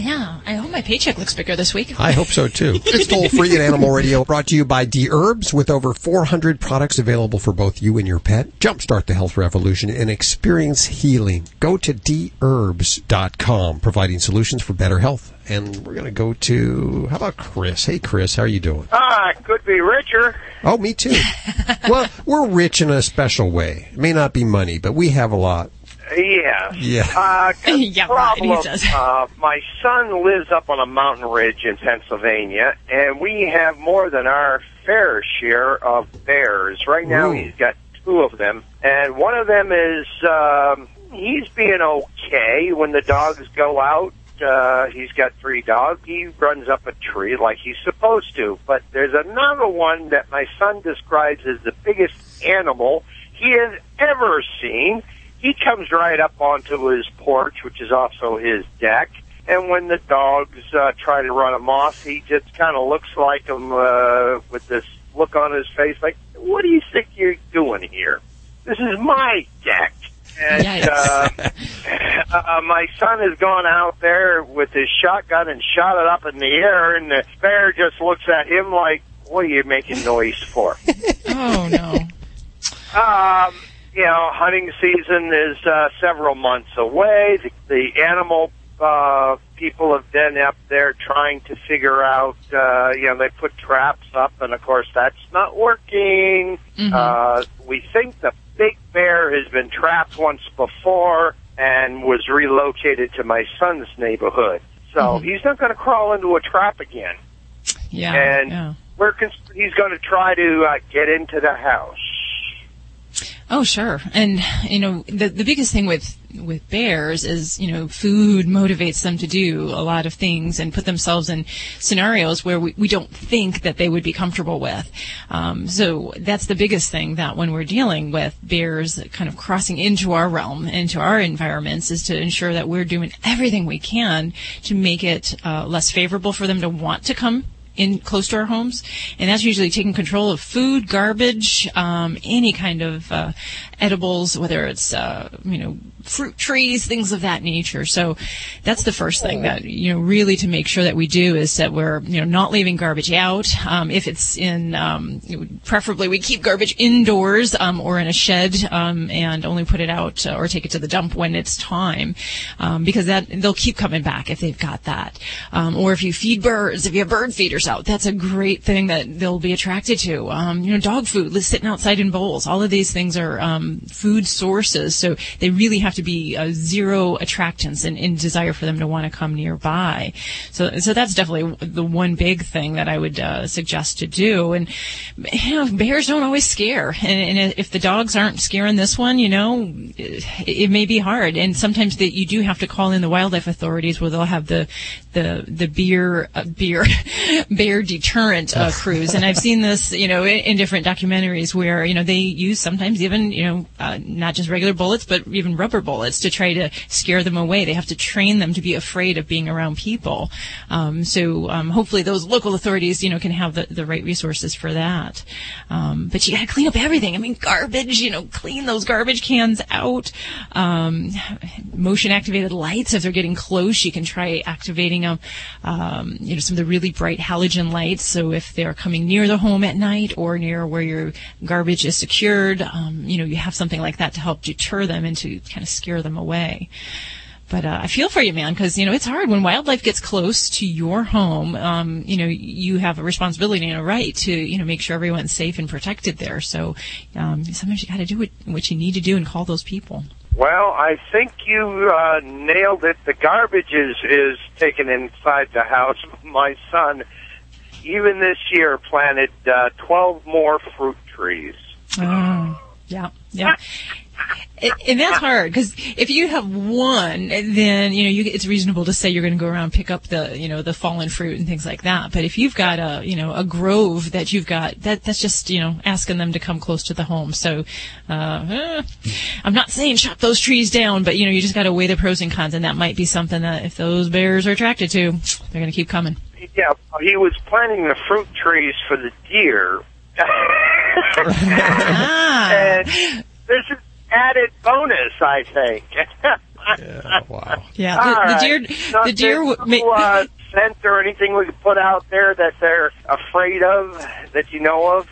Yeah, I hope my paycheck looks bigger this week. I hope so too. It's toll free at Animal Radio, brought to you by D Herbs, with over 400 products available for both you and your pet. Jumpstart the health revolution and experience healing. Go to dherbs.com, providing solutions for better health. And we're going to go to, how about Chris? Hey, Chris, how are you doing? Ah, could be richer. Oh, me too. well, we're rich in a special way. It may not be money, but we have a lot. Yeah. Yeah. Uh, Yeah, right, he does. uh, my son lives up on a mountain ridge in Pennsylvania, and we have more than our fair share of bears. Right now, Ooh. he's got two of them, and one of them is um, he's being okay when the dogs go out. Uh, he's got three dogs. He runs up a tree like he's supposed to. But there's another one that my son describes as the biggest animal he has ever seen. He comes right up onto his porch, which is also his deck. And when the dogs uh, try to run him off, he just kind of looks like them uh, with this look on his face, like, "What do you think you're doing here? This is my deck." And uh, uh, my son has gone out there with his shotgun and shot it up in the air, and the bear just looks at him like, "What are you making noise for?" oh no. Um, you know, hunting season is uh, several months away. The, the animal uh, people have been up there trying to figure out. Uh, you know, they put traps up, and of course, that's not working. Mhm. Uh, we think the big bear has been trapped once before and was relocated to my son's neighborhood. So he's not going to crawl into a trap again. Yeah. and yeah. we're cons- he's going to try to uh, get into the house. Oh, sure. And, you know, the, the biggest thing with, with bears is, you know, food motivates them to do a lot of things and put themselves in scenarios where we, we don't think that they would be comfortable with. Um, so that's the biggest thing that when we're dealing with bears kind of crossing into our realm, into our environments, is to ensure that we're doing everything we can to make it uh, less favorable for them to want to come in close to our homes, and that's usually taking control of food, garbage, um, any kind of uh, edibles, whether it's uh, you know fruit trees, things of that nature. So that's the first thing that you know really to make sure that we do is that we're you know not leaving garbage out. Um, if it's in, um, preferably we keep garbage indoors um, or in a shed um, and only put it out uh, or take it to the dump when it's time, um, because that they'll keep coming back if they've got that. Um, or if you feed birds, if you have bird feeders out, that's a great thing that they'll be attracted to. You know, dog food sitting outside in bowls. All of these things are um, food sources, so they really have to be uh, zero attractants and, and desire for them to want to come nearby. So, so that's definitely the one big thing that I would uh, suggest to do. And you know, bears don't always scare, and, and if the dogs aren't scaring this one, you know, it, it may be hard. And sometimes that you do have to call in the wildlife authorities where they'll have the the the beer uh, beer bear deterrent uh, cruise. And I've seen this, you know, in, in different documentaries where you know they use sometimes even you know uh, not just regular bullets but even rubber bullets to try to scare them away. They have to train them to be afraid of being around people. Um, so um, hopefully those local authorities, you know, can have the, the right resources for that. Um, but you got to clean up everything. I mean, garbage, you know, clean those garbage cans out. Um, motion activated lights, if they're getting close, you can try activating them. Um, you know, some of the really bright halogen lights. So if they're coming near the home at night or near where your garbage is secured, um, you know, you have something like that to help deter them and to kind of scare them away. But uh, I feel for you, man, because you know it's hard when wildlife gets close to your home. Um, you know, you have a responsibility and a right to you know make sure everyone's safe and protected there. So um, sometimes you got to do what, what you need to do and call those people. Well, I think you uh, nailed it. The garbage is is taken inside the house. My son, even this year, planted uh, twelve more fruit trees. Oh, yeah, yeah. and that's hard because if you have one, then you know you, it's reasonable to say you're going to go around and pick up the you know the fallen fruit and things like that. But if you've got a you know a grove that you've got, that that's just you know asking them to come close to the home. So uh, eh, I'm not saying chop those trees down, but you know you just got to weigh the pros and cons, and that might be something that if those bears are attracted to, they're going to keep coming. Yeah, he was planting the fruit trees for the deer. Ah. and there's an added bonus, I think. yeah, wow. Yeah, the, the right. deer, Now, the deer. there's w- no, ma- uh, scent or anything we could put out there that they're afraid of that you know of?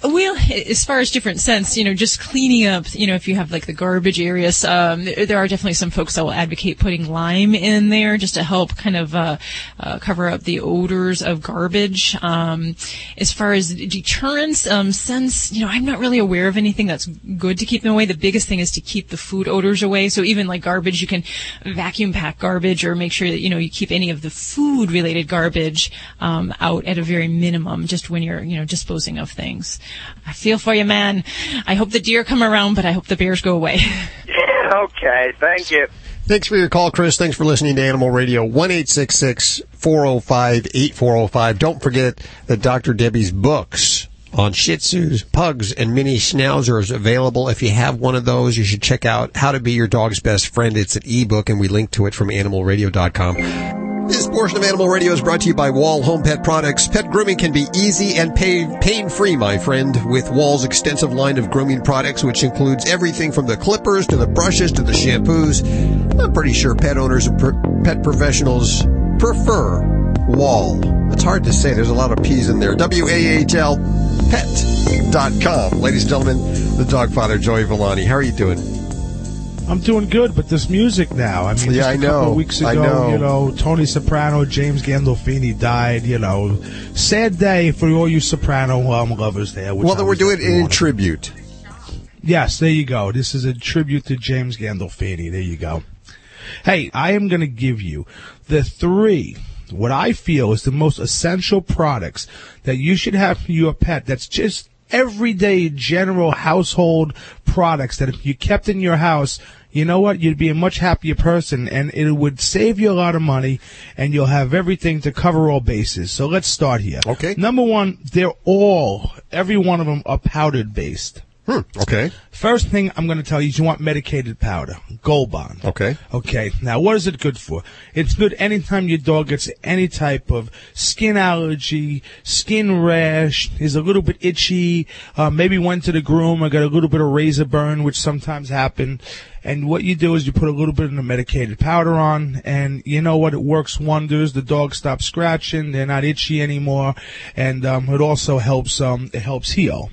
Well, as far as different scents, you know, just cleaning up, you know, if you have like the garbage areas, um, there are definitely some folks that will advocate putting lime in there just to help kind of uh, uh, cover up the odors of garbage. Um, as far as deterrence, um, scents, you know, I'm not really aware of anything that's good to keep them away. The biggest thing is to keep the food odors away. So even like garbage, you can vacuum pack garbage or make sure that, you know, you keep any of the food related garbage um, out at a very minimum just when you're, you know, disposing of things. I feel for you, man. I hope the deer come around, but I hope the bears go away. okay, thank you. Thanks for your call, Chris. Thanks for listening to Animal Radio. 1 405 8405. Don't forget that Dr. Debbie's books on Shih Tzus, Pugs, and Mini Schnauzers available. If you have one of those, you should check out How to Be Your Dog's Best Friend. It's an ebook, and we link to it from animalradio.com. This portion of Animal Radio is brought to you by Wahl Home Pet Products. Pet grooming can be easy and pain free, my friend, with Wahl's extensive line of grooming products, which includes everything from the clippers to the brushes to the shampoos. I'm pretty sure pet owners and pet professionals prefer Wahl. It's hard to say. There's a lot of P's in there. W-A-H-L pet.com. Ladies and gentlemen, the dog father, Joey Villani. How are you doing? I'm doing good, but this music now. I mean, Yeah, just a I couple know. weeks ago, know. you know, Tony Soprano, James Gandolfini died. You know, sad day for all you Soprano um, lovers there. Well, then we're doing it in tribute. Yes, there you go. This is a tribute to James Gandolfini. There you go. Hey, I am going to give you the three, what I feel is the most essential products that you should have for your pet that's just everyday general household products that if you kept in your house, you know what? You'd be a much happier person and it would save you a lot of money and you'll have everything to cover all bases. So let's start here. Okay. Number one, they're all, every one of them are powdered based. Okay. First thing I'm going to tell you is you want medicated powder, Gold Bond. Okay. Okay. Now, what is it good for? It's good anytime your dog gets any type of skin allergy, skin rash, is a little bit itchy, uh, maybe went to the groomer, got a little bit of razor burn, which sometimes happen. And what you do is you put a little bit of the medicated powder on, and you know what? It works wonders. The dog stops scratching; they're not itchy anymore, and um, it also helps. Um, it helps heal.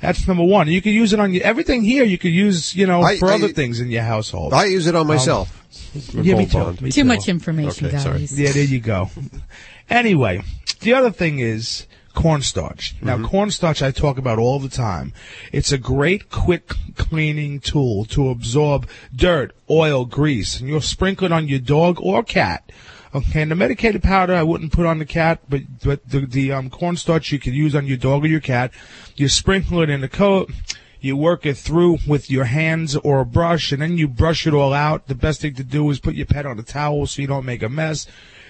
That's number one. You can use it on your, everything here. You could use, you know, I- for I- other things in your household. I use it on Um, myself. yeah, me Gold too. Me Too too. much information, Okay, sorry. guys. Yeah, there you go. Anyway, the other thing is cornstarch. Now, Mm-hmm. cornstarch I talk about all the time. It's a great quick cleaning tool to absorb dirt, oil, grease, and you'll sprinkle it on your dog or cat. Okay, and the medicated powder I wouldn't put on the cat, but but the the um, cornstarch you could use on your dog or your cat. You sprinkle it in the coat. You work it through with your hands or a brush, and then you brush it all out. The best thing to do is put your pet on a towel so you don't make a mess.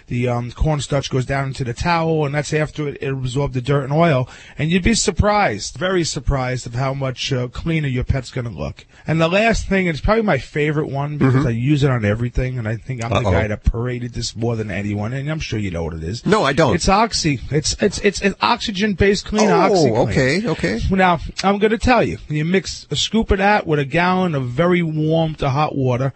The um, cornstarch goes down into the towel, and that's after it, it absorbed the dirt and oil. And you'd be surprised, very surprised, of how much uh, cleaner your pet's going to look. And the last thing, it's probably my favorite one because I use it on everything, and I think I'm the Mm-hmm. Uh-oh. guy that paraded this more than anyone. And I'm sure you know what it is. No, I don't. It's oxy. It's it's it's an oxygen-based cleaner. Oh, OxiClean. okay, okay. Now, I'm going to tell you, you mix a scoop of that with a gallon of very warm to hot water.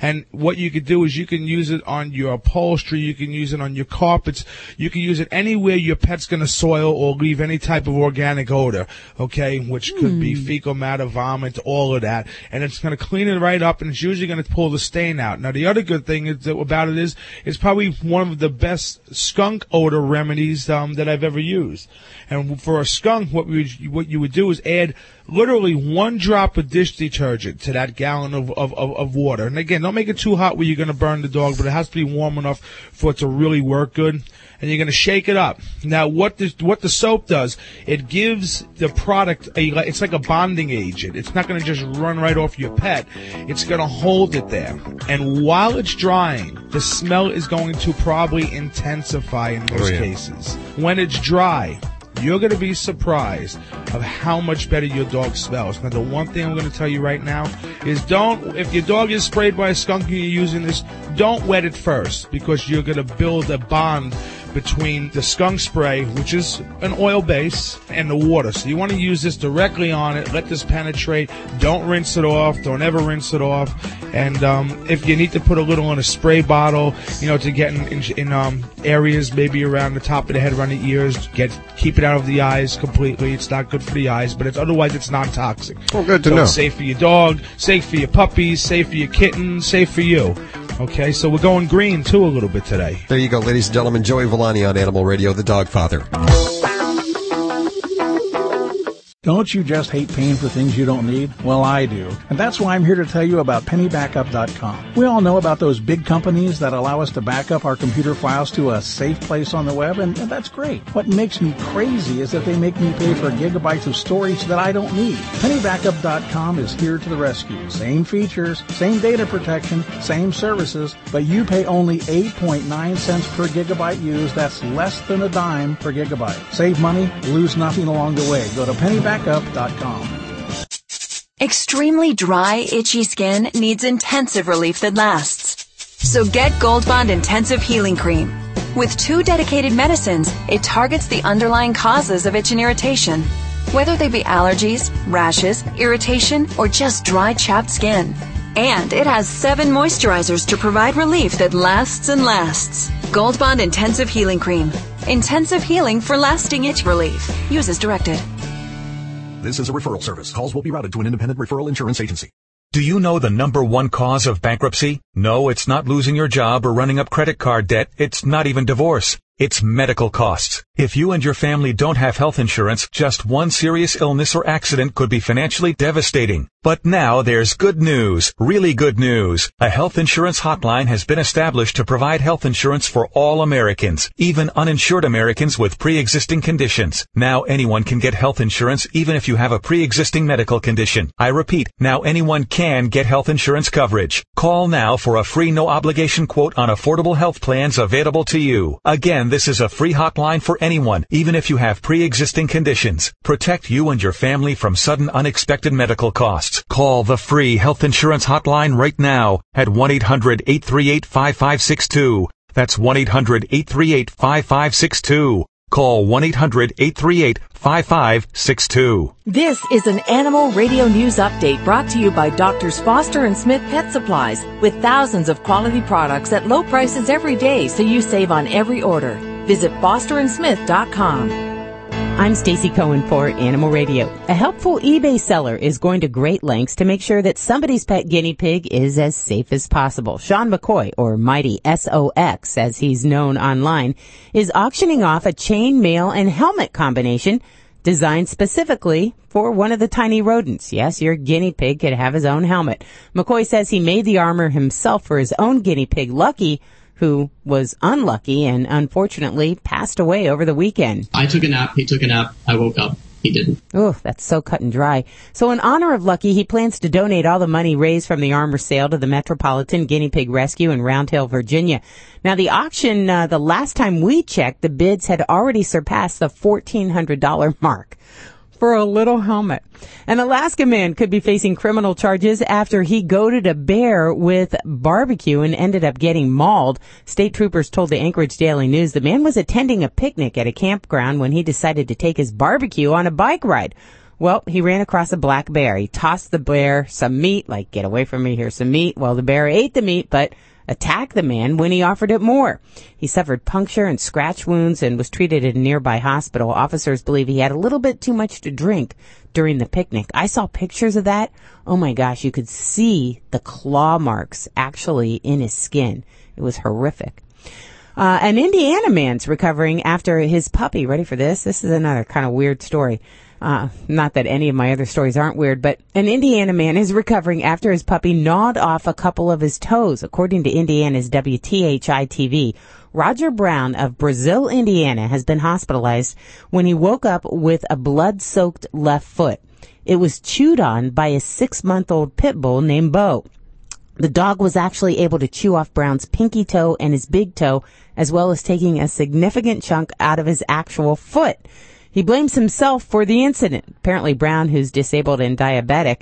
And what you could do is you can use it on your upholstery, you can use it on your carpets, you can use it anywhere your pet's going to soil or leave any type of organic odor, okay, which could be fecal matter, vomit, all of that. And it's going to clean it right up and it's usually going to pull the stain out. Now, the other good thing is, about it is it's probably one of the best skunk odor remedies um, that I've ever used. And for a skunk, what we what you would do is add literally one drop of dish detergent to that gallon of, of, of, of water. And again, don't make it too hot where you're going to burn the dog, but it has to be warm enough for it to really work good. And you're going to shake it up. Now, what the what the soap does, it gives the product a it's like a bonding agent. It's not going to just run right off your pet. It's going to hold it there. And while it's drying, the smell is going to probably intensify in most Oh, yeah. cases. When it's dry, you're going to be surprised of how much better your dog smells. Now, the one thing I'm going to tell you right now is don't, if your dog is sprayed by a skunk and you're using this, don't wet it first because you're going to build a bond between the skunk spray, which is an oil base, and the water. So you want to use this directly on it. Let this penetrate. Don't rinse it off. Don't ever rinse it off. And um, if you need to put a little in a spray bottle, you know, to get in, in, in um, areas maybe around the top of the head, around the ears, get keep it out of the eyes completely. It's not good for the eyes, but it's otherwise it's non-toxic. Oh, good to so know. It's safe for your dog, safe for your puppies, safe for your kitten, safe for you. Okay, so we're going green too a little bit today. There you go, ladies and gentlemen. Joey Villani on Animal Radio, the dog father. Don't you just hate paying for things you don't need? Well, I do. And that's why I'm here to tell you about pennybackup.com. We all know about those big companies that allow us to back up our computer files to a safe place on the web, and, and that's great. What makes me crazy is that they make me pay for gigabytes of storage that I don't need. Pennybackup.com is here to the rescue. Same features, same data protection, same services, but you pay only 8.9 cents per gigabyte used. That's less than a dime per gigabyte. Save money, lose nothing along the way. Go to pennybackup.com. Extremely dry, itchy skin needs intensive relief that lasts. So get Gold Bond Intensive Healing Cream. With two dedicated medicines, it targets the underlying causes of itch and irritation. Whether they be allergies, rashes, irritation, or just dry, chapped skin. And it has seven moisturizers to provide relief that lasts and lasts. Gold Bond Intensive Healing Cream. Intensive healing for lasting itch relief. Use as directed. This is a referral service. Calls will be routed to an independent referral insurance agency. Do you know the number one cause of bankruptcy? No, it's not losing your job or running up credit card debt. It's not even divorce. It's medical costs. If you and your family don't have health insurance, just one serious illness or accident could be financially devastating. But now there's good news, really good news. A health insurance hotline has been established to provide health insurance for all Americans, even uninsured Americans with pre-existing conditions. Now anyone can get health insurance even if you have a pre-existing medical condition. I repeat, now anyone can get health insurance coverage. Call now for a free no obligation quote on affordable health plans available to you. Again, this is a free hotline for anyone, even if you have pre-existing conditions. Protect you and your family from sudden unexpected medical costs. Call the free health insurance hotline right now at 1-800-838-5562. That's 1-800-838-5562. Call 1-800-838-5562. This is an Animal Radio News Update brought to you by Doctors Foster and Smith Pet Supplies with thousands of quality products at low prices every day so you save on every order. Visit fosterandsmith.com. I'm Stacy Cohen for Animal Radio. A helpful eBay seller is going to great lengths to make sure that somebody's pet guinea pig is as safe as possible. Sean McCoy, or Mighty SOX as he's known online, is auctioning off a chain mail and helmet combination designed specifically for one of the tiny rodents. Yes, your guinea pig could have his own helmet. McCoy says he made the armor himself for his own guinea pig, Lucky, who was unlucky and unfortunately passed away over the weekend. I took a nap. He took a nap. I woke up. He didn't. Oh, that's so cut and dry. So in honor of Lucky, he plans to donate all the money raised from the armor sale to the Metropolitan Guinea Pig Rescue in Round Hill, Virginia. Now the auction, uh, the last time we checked, the bids had already surpassed the $1,400 mark for a little helmet. An Alaska man could be facing criminal charges after he goaded a bear with barbecue and ended up getting mauled. State troopers told the Anchorage Daily News the man was attending a picnic at a campground when he decided to take his barbecue on a bike ride. Well, he ran across a black bear. He tossed the bear some meat, like, get away from me, here's some meat. Well, the bear ate the meat, but attacked the man when he offered it more. He suffered puncture and scratch wounds and was treated at a nearby hospital. Officers believe he had a little bit too much to drink during the picnic. I saw pictures of that. Oh my gosh, you could see the claw marks actually in his skin. It was horrific. Uh, an Indiana man's recovering after his puppy. Ready for this? This is another kind of weird story. Uh, not that any of my other stories aren't weird, but an Indiana man is recovering after his puppy gnawed off a couple of his toes, according to Indiana's WTHI TV. Roger Brown of Brazil, Indiana has been hospitalized when he woke up with a blood-soaked left foot. It was chewed on by a six-month-old pit bull named Bo. The dog was actually able to chew off Brown's pinky toe and his big toe, as well as taking a significant chunk out of his actual foot. He blames himself for the incident. Apparently Brown, who's disabled and diabetic,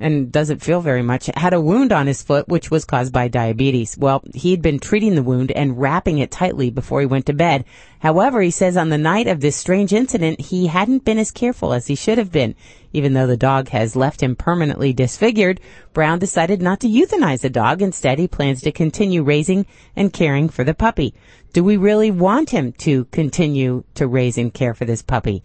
and doesn't feel very much, had a wound on his foot which was caused by diabetes. Well, he'd been treating the wound and wrapping it tightly before he went to bed. However, he says on the night of this strange incident, he hadn't been as careful as he should have been. Even though the dog has left him permanently disfigured, Brown decided not to euthanize the dog. Instead, he plans to continue raising and caring for the puppy. Do we really want him to continue to raise and care for this puppy?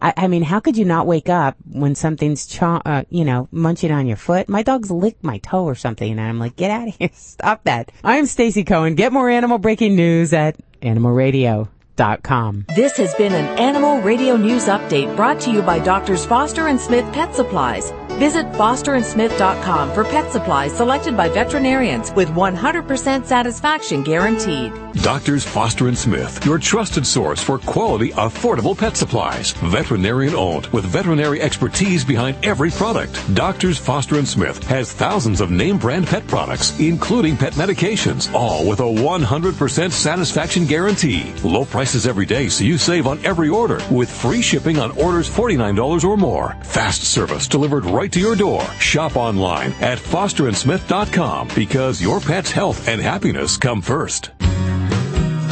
I, I mean, how could you not wake up when something's, chaw- uh, you know, munching on your foot? My dog's licked my toe or something, and I'm like, get out of here, stop that. I'm Stacy Cohen. Get more animal breaking news at animalradio.com. This has been an Animal Radio News Update brought to you by Doctors Foster and Smith Pet Supplies. Visit fosterandsmith.com for pet supplies selected by veterinarians with 100% satisfaction guaranteed. Doctors Foster and Smith, your trusted source for quality, affordable pet supplies. Veterinarian owned with veterinary expertise behind every product. Doctors Foster and Smith has thousands of name brand pet products, including pet medications, all with a 100% satisfaction guarantee. Low prices every day so you save on every order with free shipping on orders $49 or more. Fast service delivered right to your door. Shop online at fosterandsmith.com because your pet's health and happiness come first.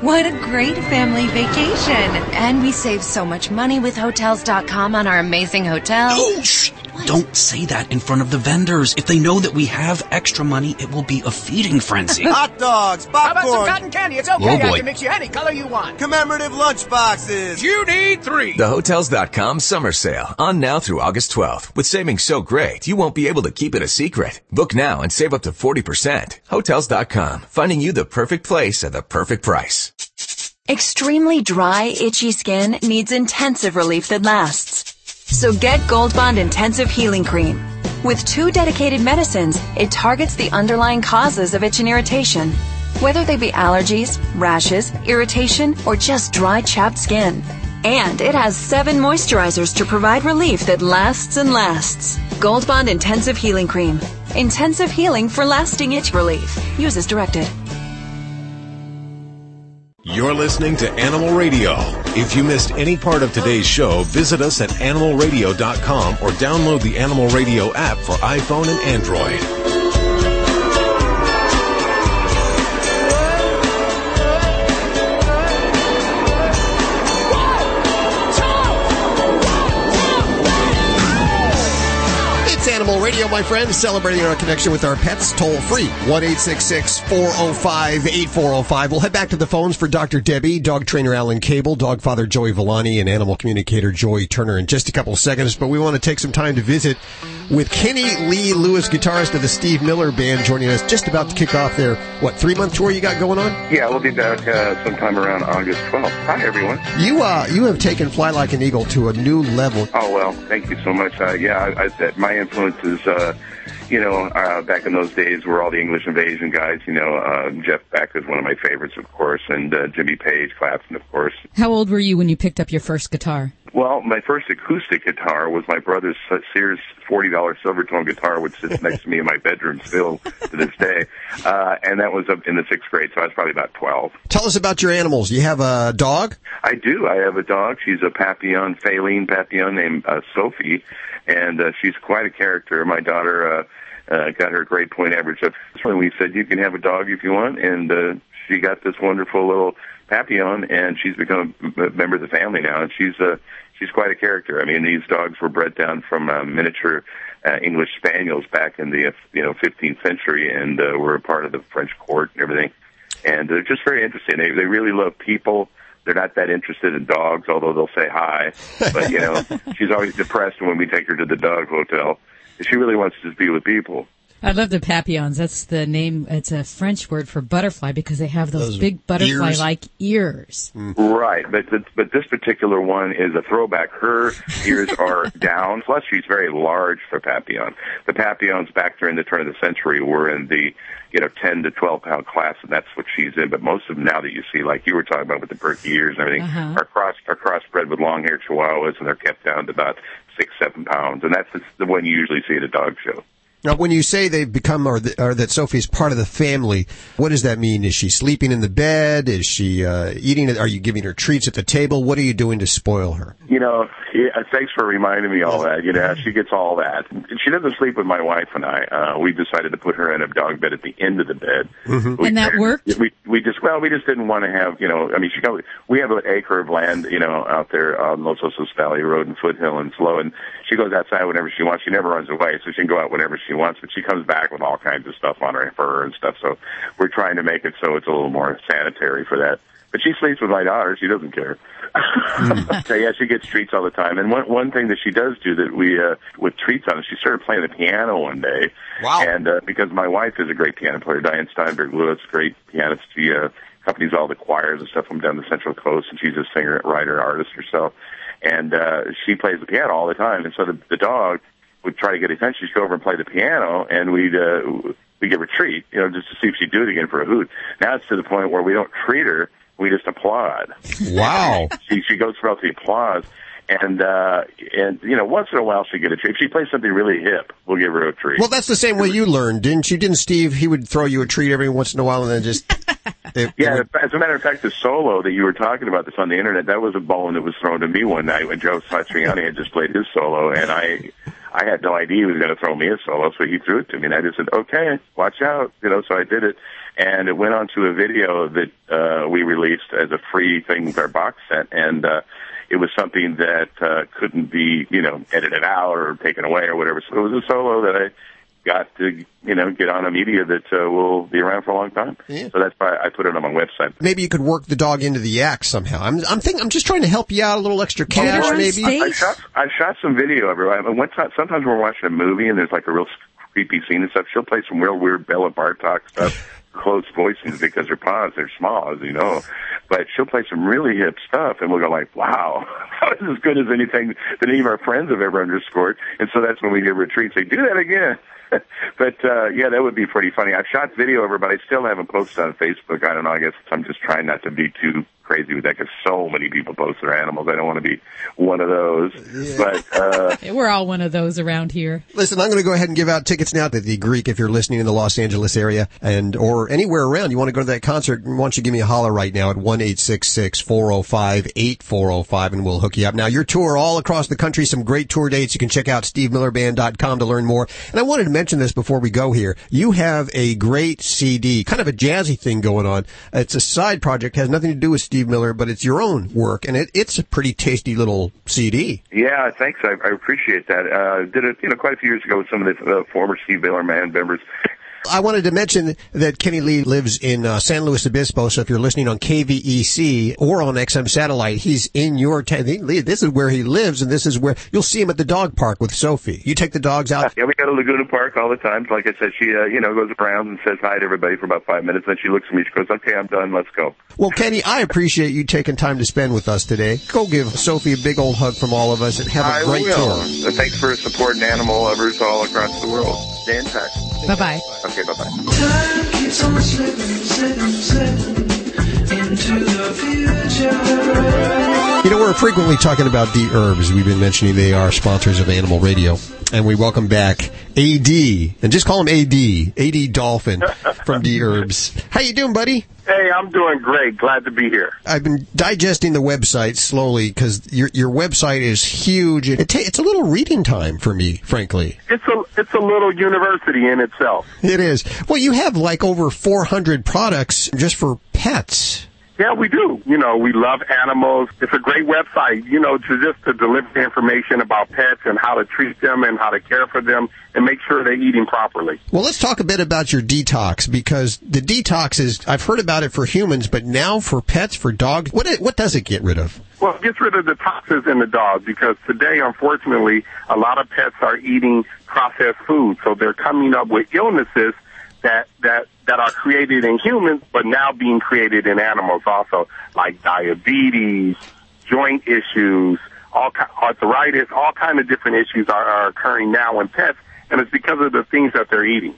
What a great family vacation. And we save so much money with Hotels.com on our amazing hotel. Oh, shh. Don't say that in front of the vendors. If they know that we have extra money, it will be a feeding frenzy. Hot dogs, How about some popcorn. cotton candy? It's okay. Oh, I can mix you any color you want. Commemorative lunch boxes. You need three. The Hotels.com summer sale on now through August 12th. With savings so great, you won't be able to keep it a secret. Book now and save up to 40%. Hotels.com, finding you the perfect place at the perfect price. Extremely dry, itchy skin needs intensive relief that lasts. So get Gold Bond Intensive Healing Cream. With two dedicated medicines, it targets the underlying causes of itch and irritation, whether they be allergies, rashes, irritation, or just dry, chapped skin. And it has seven moisturizers to provide relief that lasts and lasts. Gold Bond Intensive Healing Cream. Intensive healing for lasting itch relief. Use as directed. You're listening to Animal Radio. If you missed any part of today's show, visit us at animalradio.com or download the Animal Radio app for iPhone and Android. Radio, my friends, celebrating our connection with our pets toll free. 1 405 8405. We'll head back to the phones for Dr. Debbie, dog trainer Alan Cable, dog father Joey Villani, and animal communicator Joy Turner in just a couple seconds. But we want to take some time to visit with Kenny Lee Lewis, guitarist of the Steve Miller Band, joining us just about to kick off their, what, three month tour you got going on? Yeah, we'll be back uh, sometime around August 12th. Hi, everyone. You, uh, you have taken Fly Like an Eagle to a new level. Oh, well, thank you so much. Uh, yeah, I, I said my influences, uh, you know, uh, back in those days were all the English Invasion guys. You know, uh, Jeff Beck is one of my favorites, of course, and uh, Jimmy Page, Clapton, of course. How old were you when you picked up your first guitar? Well, my first acoustic guitar was my brother's Sears forty dollar Silvertone guitar, which sits next to me in my bedroom still to this day, uh, and that was up in the sixth grade, so I was probably about twelve. Tell us about your animals. You have a dog? I do. I have a dog. She's a Papillon, Phalène Papillon named uh, Sophie, and uh, she's quite a character. My daughter uh, uh, got her grade point average up. So we said you can have a dog if you want, and uh, she got this wonderful little Papillon, and she's become a member of the family now, and she's uh, she's quite a character. I mean, these dogs were bred down from uh, miniature uh, English spaniels back in the uh, you know 15th century, and uh, were a part of the French court and everything. And they're just very interesting. They they really love people. They're not that interested in dogs, although they'll say hi. But you know, she's always depressed when we take her to the dog hotel. She really wants to be with people. I love the papillons. That's the name. It's a French word for butterfly because they have those, Those big butterfly-like ears. Mm. Right, but but this particular one is a throwback. Her ears are down. Plus, she's very large for Papillon. The Papillons back during the turn of the century were in the you know ten to twelve pound class, and that's what she's in. But most of them now that you see, like you were talking about with the perky ears and everything, Uh-huh. are cross are crossbred with long haired Chihuahuas, and they're kept down to about six seven pounds, and that's the, the one you usually see at a dog show. Now, when you say they've become, or, th- or that Sophie's part of the family, what does that mean? Is she sleeping in the bed? Is she uh, eating? Are you giving her treats at the table? What are you doing to spoil her? You know, yeah, thanks for reminding me all that. You know, she gets all that. She doesn't sleep with my wife and I. Uh, we decided to put her in a dog bed at the end of the bed. We- And that worked? We we just well, we just didn't want to have you know. I mean, she goes. We have an acre of land, you know, out there on Los Osos Valley Road and Foothill and SLO, and she goes outside whenever she wants. She never runs away, so she can go out whenever she wants. But she comes back with all kinds of stuff on her fur and stuff. So we're trying to make it so it's a little more sanitary for that. But she sleeps with my daughter. She doesn't care. so yeah, she gets treats all the time. And one one thing that she does do that we uh, with treats on, she started playing the piano one day. Wow! And uh, because my wife is a great piano player, Diane Steinberg Lewis, great pianist. She uh, accompanies all the choirs and stuff from down the Central Coast, and she's a singer, writer, artist herself. And uh, she plays the piano all the time. And so the, the dog would try to get attention. She'd go over and play the piano, and we'd uh, we give her a treat, you know, just to see if she'd do it again for a hoot. Now it's to the point where we don't treat her; we just applaud. Wow! she she goes throughout the applause, and uh, and you know, once in a while she will get a treat. If she plays something really hip, we'll give her a treat. Well, that's the same way you learned, didn't you? Didn't Steve? He would throw you a treat every once in a while, and then just they, Yeah, as a matter of fact, the solo that you were talking about this on the internet, that was a bone that was thrown to me one night when Joe Satriani had just played his solo, and I, I had no idea he was going to throw me a solo, so he threw it to me, and I just said, "Okay, watch out," you know. So I did it, and it went on to a video that uh, we released as a free thing with our box set, and uh, it was something that uh, couldn't be, you know, edited out or taken away or whatever. So it was a solo that I got to, you know, get on a media that uh, will be around for a long time. Yeah. So that's why I put it on my website. Maybe you could work the dog into the act somehow. I'm, I'm thinking, I'm just trying to help you out a little extra cash, maybe. I, I shot I shot some video of her. I, one time, sometimes we're watching a movie and there's like a real creepy scene and stuff. She'll play some real weird Béla Bartók stuff, close voicings because her paws are small, as you know. But she'll play some really hip stuff, and we'll go like, "Wow, that was as good as anything that any of our friends have ever underscored." And so that's when we a treat. Say, "Do that again." but uh yeah, that would be pretty funny. I've shot video of her, but I still haven't posted on Facebook. I don't know. I guess I'm just trying not to be too crazy with that because so many people post their animals. I don't want to be one of those. But uh We're all one of those around here. Listen, I'm going to go ahead and give out tickets now to the Greek if you're listening in the Los Angeles area and or anywhere around. You want to go to that concert? Why don't you give me a holler right now at one eight six six four zero five eight four zero five, and we'll hook you up. Now your tour all across the country, some great tour dates. You can check out SteveMillerBand.com to learn more. And I wanted to mention this before we go here. You have a great CD, kind of a jazzy thing going on. It's a side project, has nothing to do with Steve Miller, but it's your own work, and it, it's a pretty tasty little CD. Yeah, thanks. I, I appreciate that. Uh, did it, you know, quite a few years ago with some of the uh, former Steve Miller band members. I wanted to mention that Kenny Lee lives in uh, San Luis Obispo, so if you're listening on KVEC or on XM Satellite, he's in your town. This is where he lives, and this is where you'll see him at the dog park with Sophie. You take the dogs out. Yeah, we go to Laguna Park all the time. Like I said, she, uh, you know, goes around and says hi to everybody for about five minutes. Then she looks at me. She goes, "Okay, I'm done. Let's go." Well, Kenny, I appreciate you taking time to spend with us today. Go give Sophie a big old hug from all of us and have a I great will. tour. Thanks for supporting animal lovers all across the world. Stay in touch. Bye bye. Okay, bye bye. Time keeps on slipping, slipping, slipping into the future. You know, we're frequently talking about Dherbs. We've been mentioning they are sponsors of Animal Radio. And we welcome back AD, and just call him AD, AD Dolphin from Dherbs. How you doing, buddy? Hey, I'm doing great. Glad to be here. I've been digesting the website slowly because your your website is huge. It ta- it's a little reading time for me, frankly. It's a it's a little university in itself. It is. Well, you have like over 400 products just for pets. Yeah, we do. You know, we love animals. It's a great website, you know, to just to deliver information about pets and how to treat them and how to care for them and make sure they're eating properly. Well, let's talk a bit about your detox because the detox is I've heard about it for humans, but now for pets, for dogs, what it, what does it get rid of? Well, it gets rid of the toxins in the dog because today, unfortunately, a lot of pets are eating processed food, so they're coming up with illnesses that that that are created in humans, but now being created in animals also, like diabetes, joint issues, all arthritis, all kind of different issues are, are occurring now in pets, and it's because of the things that they're eating.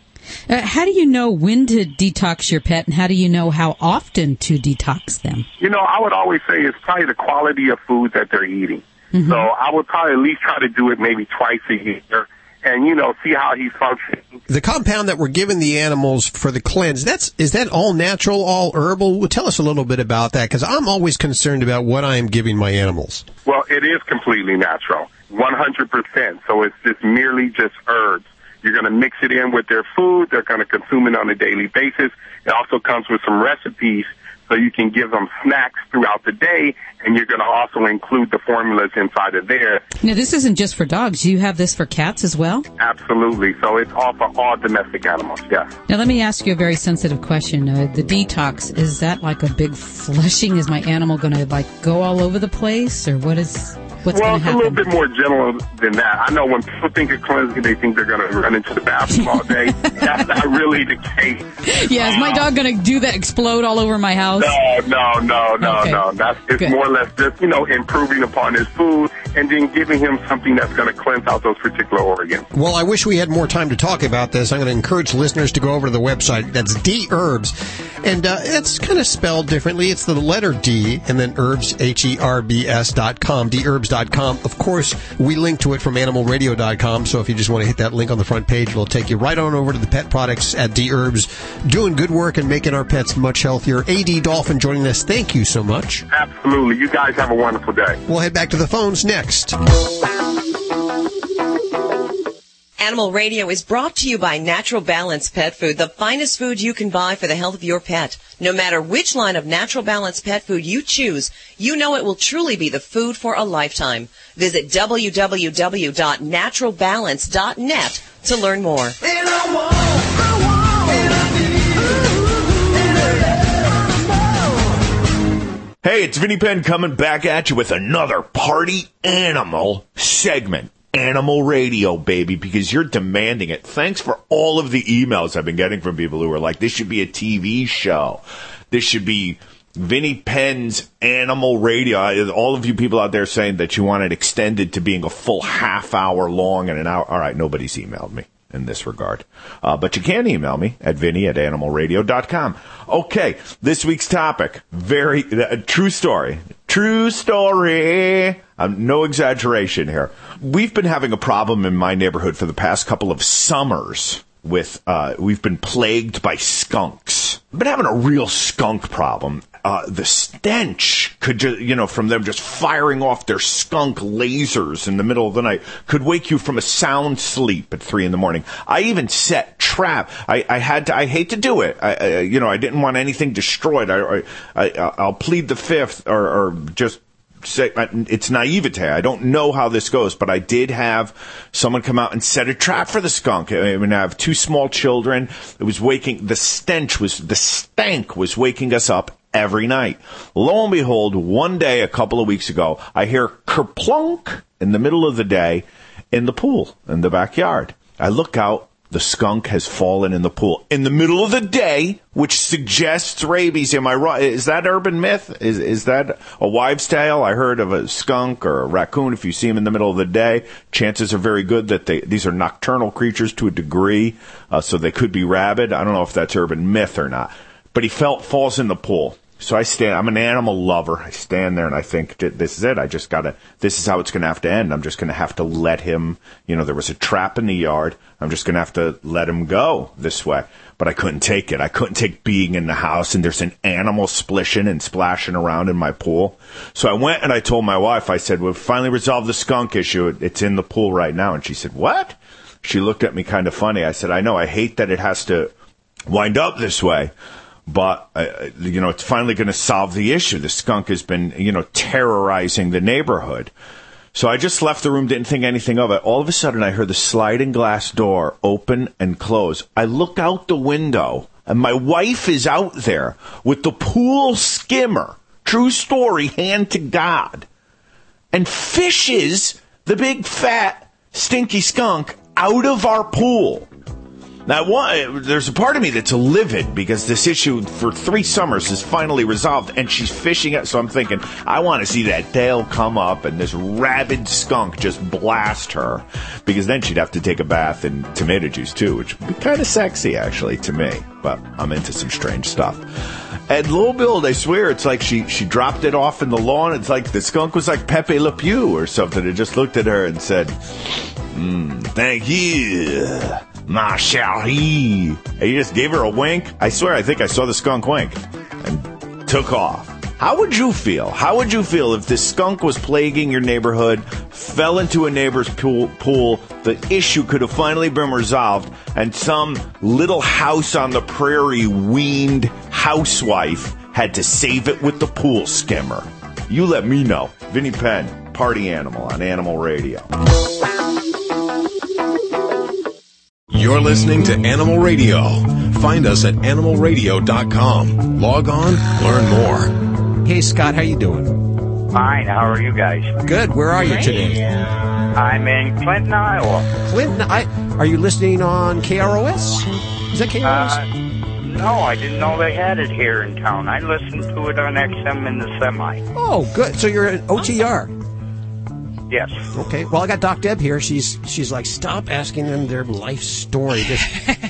Uh, how do you know when to detox your pet, and how do you know how often to detox them? You know, I would always say it's probably the quality of food that they're eating. So I would probably at least try to do it maybe twice a year and, you know, see how he's functioning. The compound that we're giving the animals for the cleanse, that's is that all natural, all herbal? Well, tell us a little bit about that because I'm always concerned about what I am giving my animals. Well, it is completely natural, 100%. So it's just merely just herbs. You're going to mix it in with their food. They're going to consume it on a daily basis. It also comes with some recipes so you can give them snacks throughout the day, and you're going to also include the formulas inside of there. Now, this isn't just for dogs. You have this for cats as well? Absolutely. So it's all for all domestic animals, yes. Now, let me ask you a very sensitive question. Uh, the detox, is that like a big flushing? Is my animal going to like go all over the place, or what is what's well, going to it's a little bit more general than that. I know when people think of cleansing, they think they're going to run into the bathroom all day. That's not really the case. Yeah, is my dog going to do that? Explode all over my house? No, no, no, no, Okay. no. That's it's Good. more or less just you know improving upon his food and then giving him something that's going to cleanse out those particular organs. Well, I wish we had more time to talk about this. I'm going to encourage listeners to go over to the website. That's Dherbs, and uh, it's kind of spelled differently. It's the letter D and then herbs H E R B S dot com, dherbs dot com. Of course, we link to it from animalradio.com. So if you just want to hit that link on the front page, it'll take you right on over to the pet products at Dherbs, doing good work and making our pets much healthier. AD Dolphin joining us. Thank you so much. Absolutely. You guys have a wonderful day. We'll head back to the phones next. Animal Radio is brought to you by Natural Balance Pet Food, the finest food you can buy for the health of your pet. No matter which line of Natural Balance Pet Food you choose, you know it will truly be the food for a lifetime. Visit www.naturalbalance.net to learn more. Hey, it's Vinnie Penn coming back at you with another party animal segment. Animal radio, baby, because you're demanding it. Thanks for all of the emails I've been getting from people who are like, this should be a TV show. This should be Vinnie Penn's Animal Radio. All of you people out there saying that you want it extended to being a full half hour long and an hour. All right, nobody's emailed me in this regard. Uh, but you can email me at vinny at animalradio.com. Okay, this week's topic. Very, uh, true story. True story. Um, no exaggeration here. We've been having a problem in my neighborhood for the past couple of summers with, uh, we've been plagued by skunks. I've been having a real skunk problem. Uh, the stench could just, you know, from them just firing off their skunk lasers in the middle of the night could wake you from a sound sleep at three in the morning. I even set trap. I, I had to, I hate to do it. I, I, you know, I didn't want anything destroyed. I, I, I, I'll plead the fifth or, or just say it's naivete. I don't know how this goes, but I did have someone come out and set a trap for the skunk. I mean, I have two small children. It was waking. The stench was the stank was waking us up every night. Lo and behold, one day a couple of weeks ago, I hear kerplunk in the middle of the day in the pool in the backyard. I look out. The skunk has fallen in the pool in the middle of the day, which suggests rabies. Am I right? Is that urban myth? Is is that a wives' tale? I heard of a skunk or a raccoon. If you see them in the middle of the day, chances are very good that they these are nocturnal creatures to a degree, uh, so they could be rabid. I don't know if that's urban myth or not. But he felt falls in the pool. So I stand. I'm an animal lover. I stand there and I think this is it. I just gotta. This is how it's gonna have to end. I'm just gonna have to let him. You know, there was a trap in the yard. I'm just gonna have to let him go this way. But I couldn't take it. I couldn't take being in the house and there's an animal splishing and splashing around in my pool. So I went and I told my wife. I said, "We've finally resolved the skunk issue. It's in the pool right now." And she said, "What?" She looked at me kind of funny. I said, "I know. I hate that it has to wind up this way." But uh, you know it's finally going to solve the issue. The skunk has been you know terrorizing the neighborhood. So I just left the room, didn't think anything of it. All of a sudden, I heard the sliding glass door open and close. I look out the window, and my wife is out there with the pool skimmer. True story, hand to God, and fishes the big fat stinky skunk out of our pool. Now, one, there's a part of me that's livid because this issue for three summers is finally resolved, and she's fishing it. So I'm thinking, I want to see that tail come up and this rabid skunk just blast her, because then she'd have to take a bath in tomato juice too, which would be kind of sexy actually to me. But I'm into some strange stuff. And and behold, I swear, it's like she she dropped it off in the lawn. It's like the skunk was like Pepe Le Pew or something. It just looked at her and said, mm, "Thank you." Ma chérie. And he just gave her a wink. I swear, I think I saw the skunk wink and took off. How would you feel? How would you feel if this skunk was plaguing your neighborhood, fell into a neighbor's pool, pool, the issue could have finally been resolved, and some little house on the prairie weaned housewife had to save it with the pool skimmer? You let me know. Vinnie Penn, Party Animal on Animal Radio. You're listening to Animal Radio. Find us at animalradio.com. Log on, learn more. Hey Scott, how you doing? Fine. How are you guys? Good. Where are you today? I'm in Clinton, Iowa. Clinton, I, are you listening on KROS? Is that KROS? Uh, no, I didn't know they had it here in town. I listened to it on XM in the semi. oh, good. So you're at OTR. Yes. Okay. Well, I got Doc Deb here. She's she's like, stop asking them their life story. Just,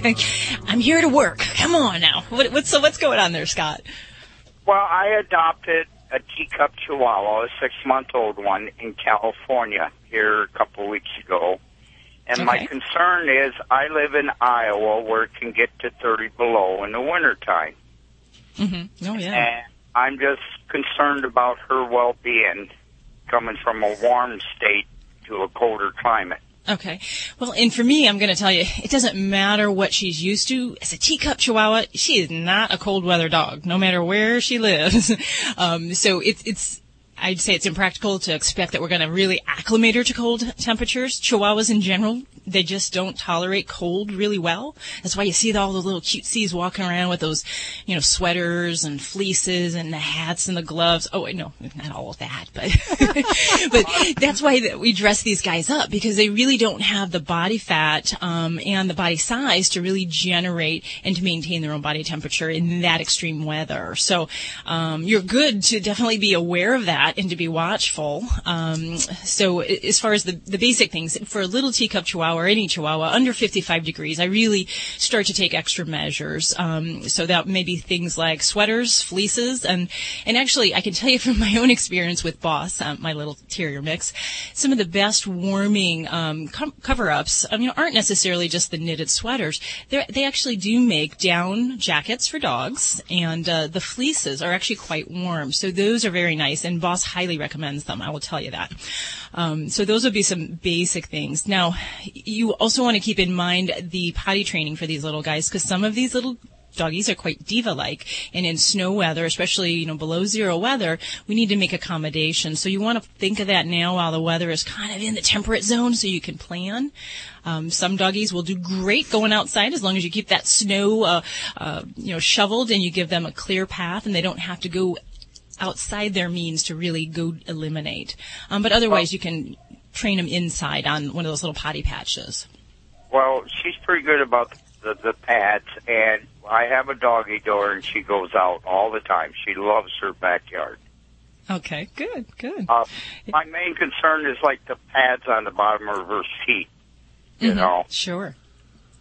I'm here to work. Come on now. What, what's so what's going on there, Scott? Well, I adopted a teacup chihuahua, a six-month-old one, in California here a couple weeks ago. And my concern is I live in Iowa where it can get to 30 below in the wintertime. Mm-hmm. Oh yeah. And I'm just concerned about her well-being coming from a warm state to a colder climate. Okay. Well, and for me, I'm going to tell you, it doesn't matter what she's used to. As a teacup chihuahua, she is not a cold weather dog, no matter where she lives. um, so it's, it's, I'd say it's impractical to expect that we're going to really acclimate her to cold temperatures. Chihuahuas in general, they just don't tolerate cold really well. That's why you see all the little cutesies walking around with those, you know, sweaters and fleeces and the hats and the gloves. Oh, wait, no, not all of that, but, but that's why we dress these guys up because they really don't have the body fat, um, and the body size to really generate and to maintain their own body temperature in that extreme weather. So, um, you're good to definitely be aware of that and to be watchful. Um, so as far as the, the basic things, for a little teacup chihuahua or any chihuahua under 55 degrees, I really start to take extra measures. Um, so that may be things like sweaters, fleeces, and, and actually I can tell you from my own experience with Boss, um, my little terrier mix, some of the best warming, um, cover-ups, um, you know, aren't necessarily just the knitted sweaters. They're, they actually do make down jackets for dogs, and uh, the fleeces are actually quite warm. So those are very nice, and Boss highly recommends them. I will tell you that. Um, so those would be some basic things. Now, you also want to keep in mind the potty training for these little guys because some of these little doggies are quite diva-like, and in snow weather, especially you know below zero weather, we need to make accommodations. So you want to think of that now while the weather is kind of in the temperate zone, so you can plan. Um, some doggies will do great going outside as long as you keep that snow, uh, uh, you know, shoveled and you give them a clear path, and they don't have to go outside their means to really go eliminate. Um, but otherwise, you can train them inside on one of those little potty patches. Well, she's pretty good about the, the pads, and I have a doggy door, and she goes out all the time. She loves her backyard. Okay, good, good. Uh, my main concern is like the pads on the bottom of her feet. You Mhm, know, Sure.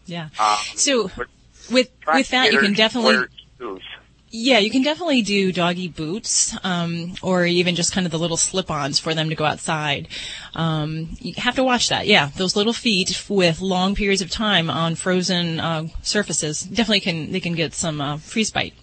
Yeah. um, So with with that, you can definitely shoes. Yeah, you can definitely do doggy boots, um, or even just kind of the little slip-ons for them to go outside. Um, you have to watch that. Yeah, those little feet with long periods of time on frozen uh, surfaces definitely can they can get some uh, freeze bite.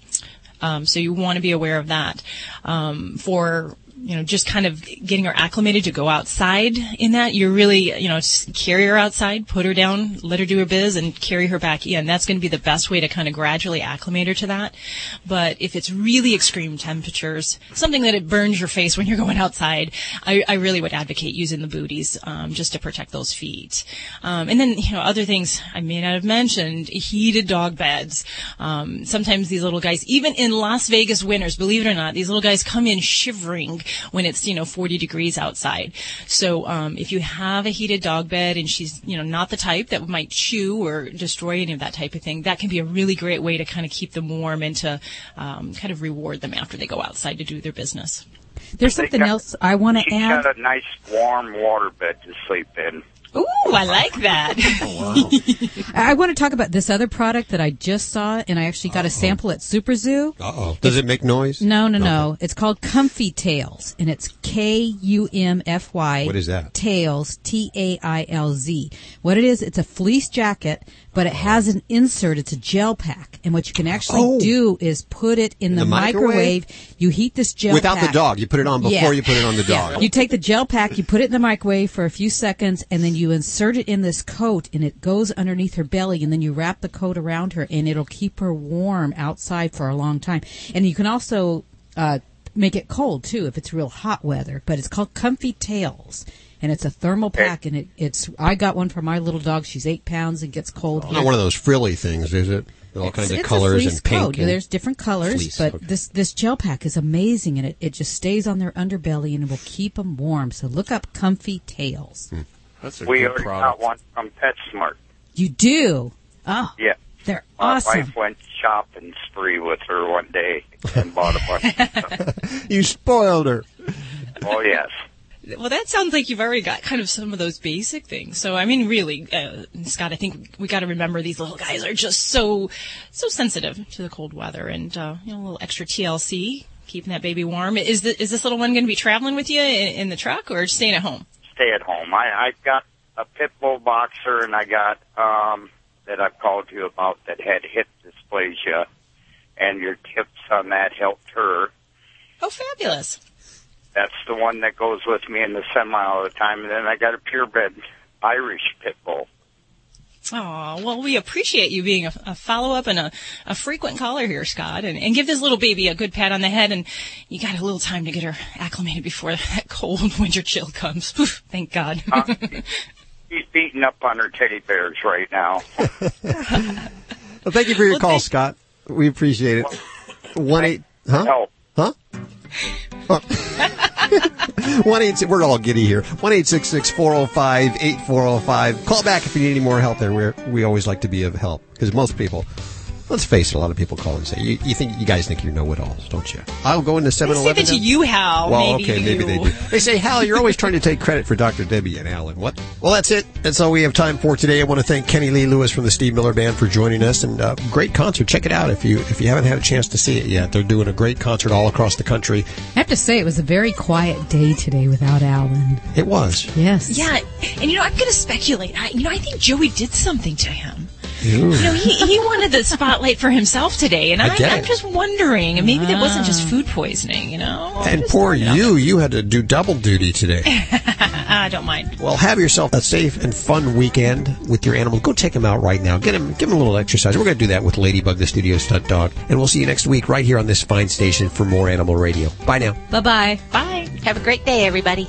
Um, so you want to be aware of that. Um, for you know, just kind of getting her acclimated to go outside in that, you're really, you know, carry her outside, put her down, let her do her biz, and carry her back in. That's going to be the best way to kind of gradually acclimate her to that. But if it's really extreme temperatures, something that it burns your face when you're going outside, I, I really would advocate using the booties um, just to protect those feet. Um, and then, you know, other things I may not have mentioned, heated dog beds. Um, sometimes these little guys, even in Las Vegas winters, believe it or not, these little guys come in shivering when it's, you know, 40 degrees outside. So, um, if you have a heated dog bed and she's, you know, not the type that might chew or destroy any of that type of thing, that can be a really great way to kind of keep them warm and to, um, kind of reward them after they go outside to do their business. There's something else I want to She's add. got a nice warm water bed to sleep in. Ooh, I like that. I want to talk about this other product that I just saw, and I actually got a sample at Super Zoo. Uh oh. Does it make noise? No, no, no. It's called Kumfy Tailz, and it's K U M F Y. What is that? Tails, T A I L Z. What it is, it's a fleece jacket, but it has an insert. It's a gel pack, and what you can actually Oh. do is put it in, In the, the microwave? You heat this gel Without the pack. dog. You put it on before Yeah. you put it on the dog. You take the gel pack, you put it in the microwave for a few seconds, and then you insert it in this coat, and it goes underneath her belly, and then you wrap the coat around her, and it'll keep her warm outside for a long time. And you can also uh, make it cold too if it's real hot weather. But it's called Kumfy Tailz. And it's a thermal pack, and it, it's. I got one for my little dog. She's eight pounds and gets cold. Not one of those frilly things, is it? With all kinds of It's a colors fleece and pink. coat. and- There's different colors, Fleece, but okay. this this gel pack is amazing, and it, it just stays on their underbelly and it will keep them warm. So look up Kumfy Tailz. Hmm. That's we already got one from PetSmart. You do. Oh, Yeah. they're My awesome. wife went shopping spree with her one day and bought a bunch of stuff. you spoiled her. Oh, yes. Well, that sounds like you've already got kind of some of those basic things. So, I mean, really, uh, Scott, I think we got to remember these little guys are just so, so sensitive to the cold weather, and uh, you know, a little extra TLC, keeping that baby warm. Is the, is this little one going to be traveling with you in, in the truck or staying at home? Stay at home. I, I got a pit bull boxer and I got, um, that I've called you about that had hip dysplasia and your tips on that helped her. Oh, fabulous! That's the one that goes with me in the semi all the time. And then I got a purebred Irish pit bull. Oh, well, we appreciate you being a, a follow up and a, a frequent caller here, Scott, and, and give this little baby a good pat on the head. And you got a little time to get her acclimated before that cold winter chill comes. Thank God. Uh, He's beating up on her teddy bears right now. Well, thank you for your call, Scott. We appreciate it. One eight, huh? Huh? One eight. We're all giddy here. One eight six six four zero five eight four zero five. Call back if you need any more help. There, we we always like to be of help because most people. Let's face it. A lot of people call and say, "You, you think you guys think you know-it-alls, don't you?" I'll go into Seven Say Eleven. that to you, Hal. Well, maybe okay, maybe they do. They say, Hal, you're always trying to take credit for Dr. Debbie and Alan. What? Well, that's it. That's all we have time for today. I want to thank Kenny Lee Lewis from the Steve Miller Band for joining us, and uh, great concert. Check it out if you if you haven't had a chance to see it yet. They're doing a great concert all across the country. I have to say, it was a very quiet day today without Alan. It was. Yes. Yeah, and you know, I'm going to speculate. I, you know, I think Joey did something to him. Ooh. You know, he, he wanted the spotlight for himself today, and I I, I'm just wondering, and maybe that wasn't just ah. food poisoning, you know? And poor you, you had to do double duty today. I don't mind. Well, have yourself a safe and fun weekend with your animal. Go take him out right now. Get him, give him a little exercise. We're going to do that with Ladybug, the studio stunt dog. And we'll see you next week right here on this fine station for more animal radio. Bye now. Bye bye. Bye. Have a great day, everybody.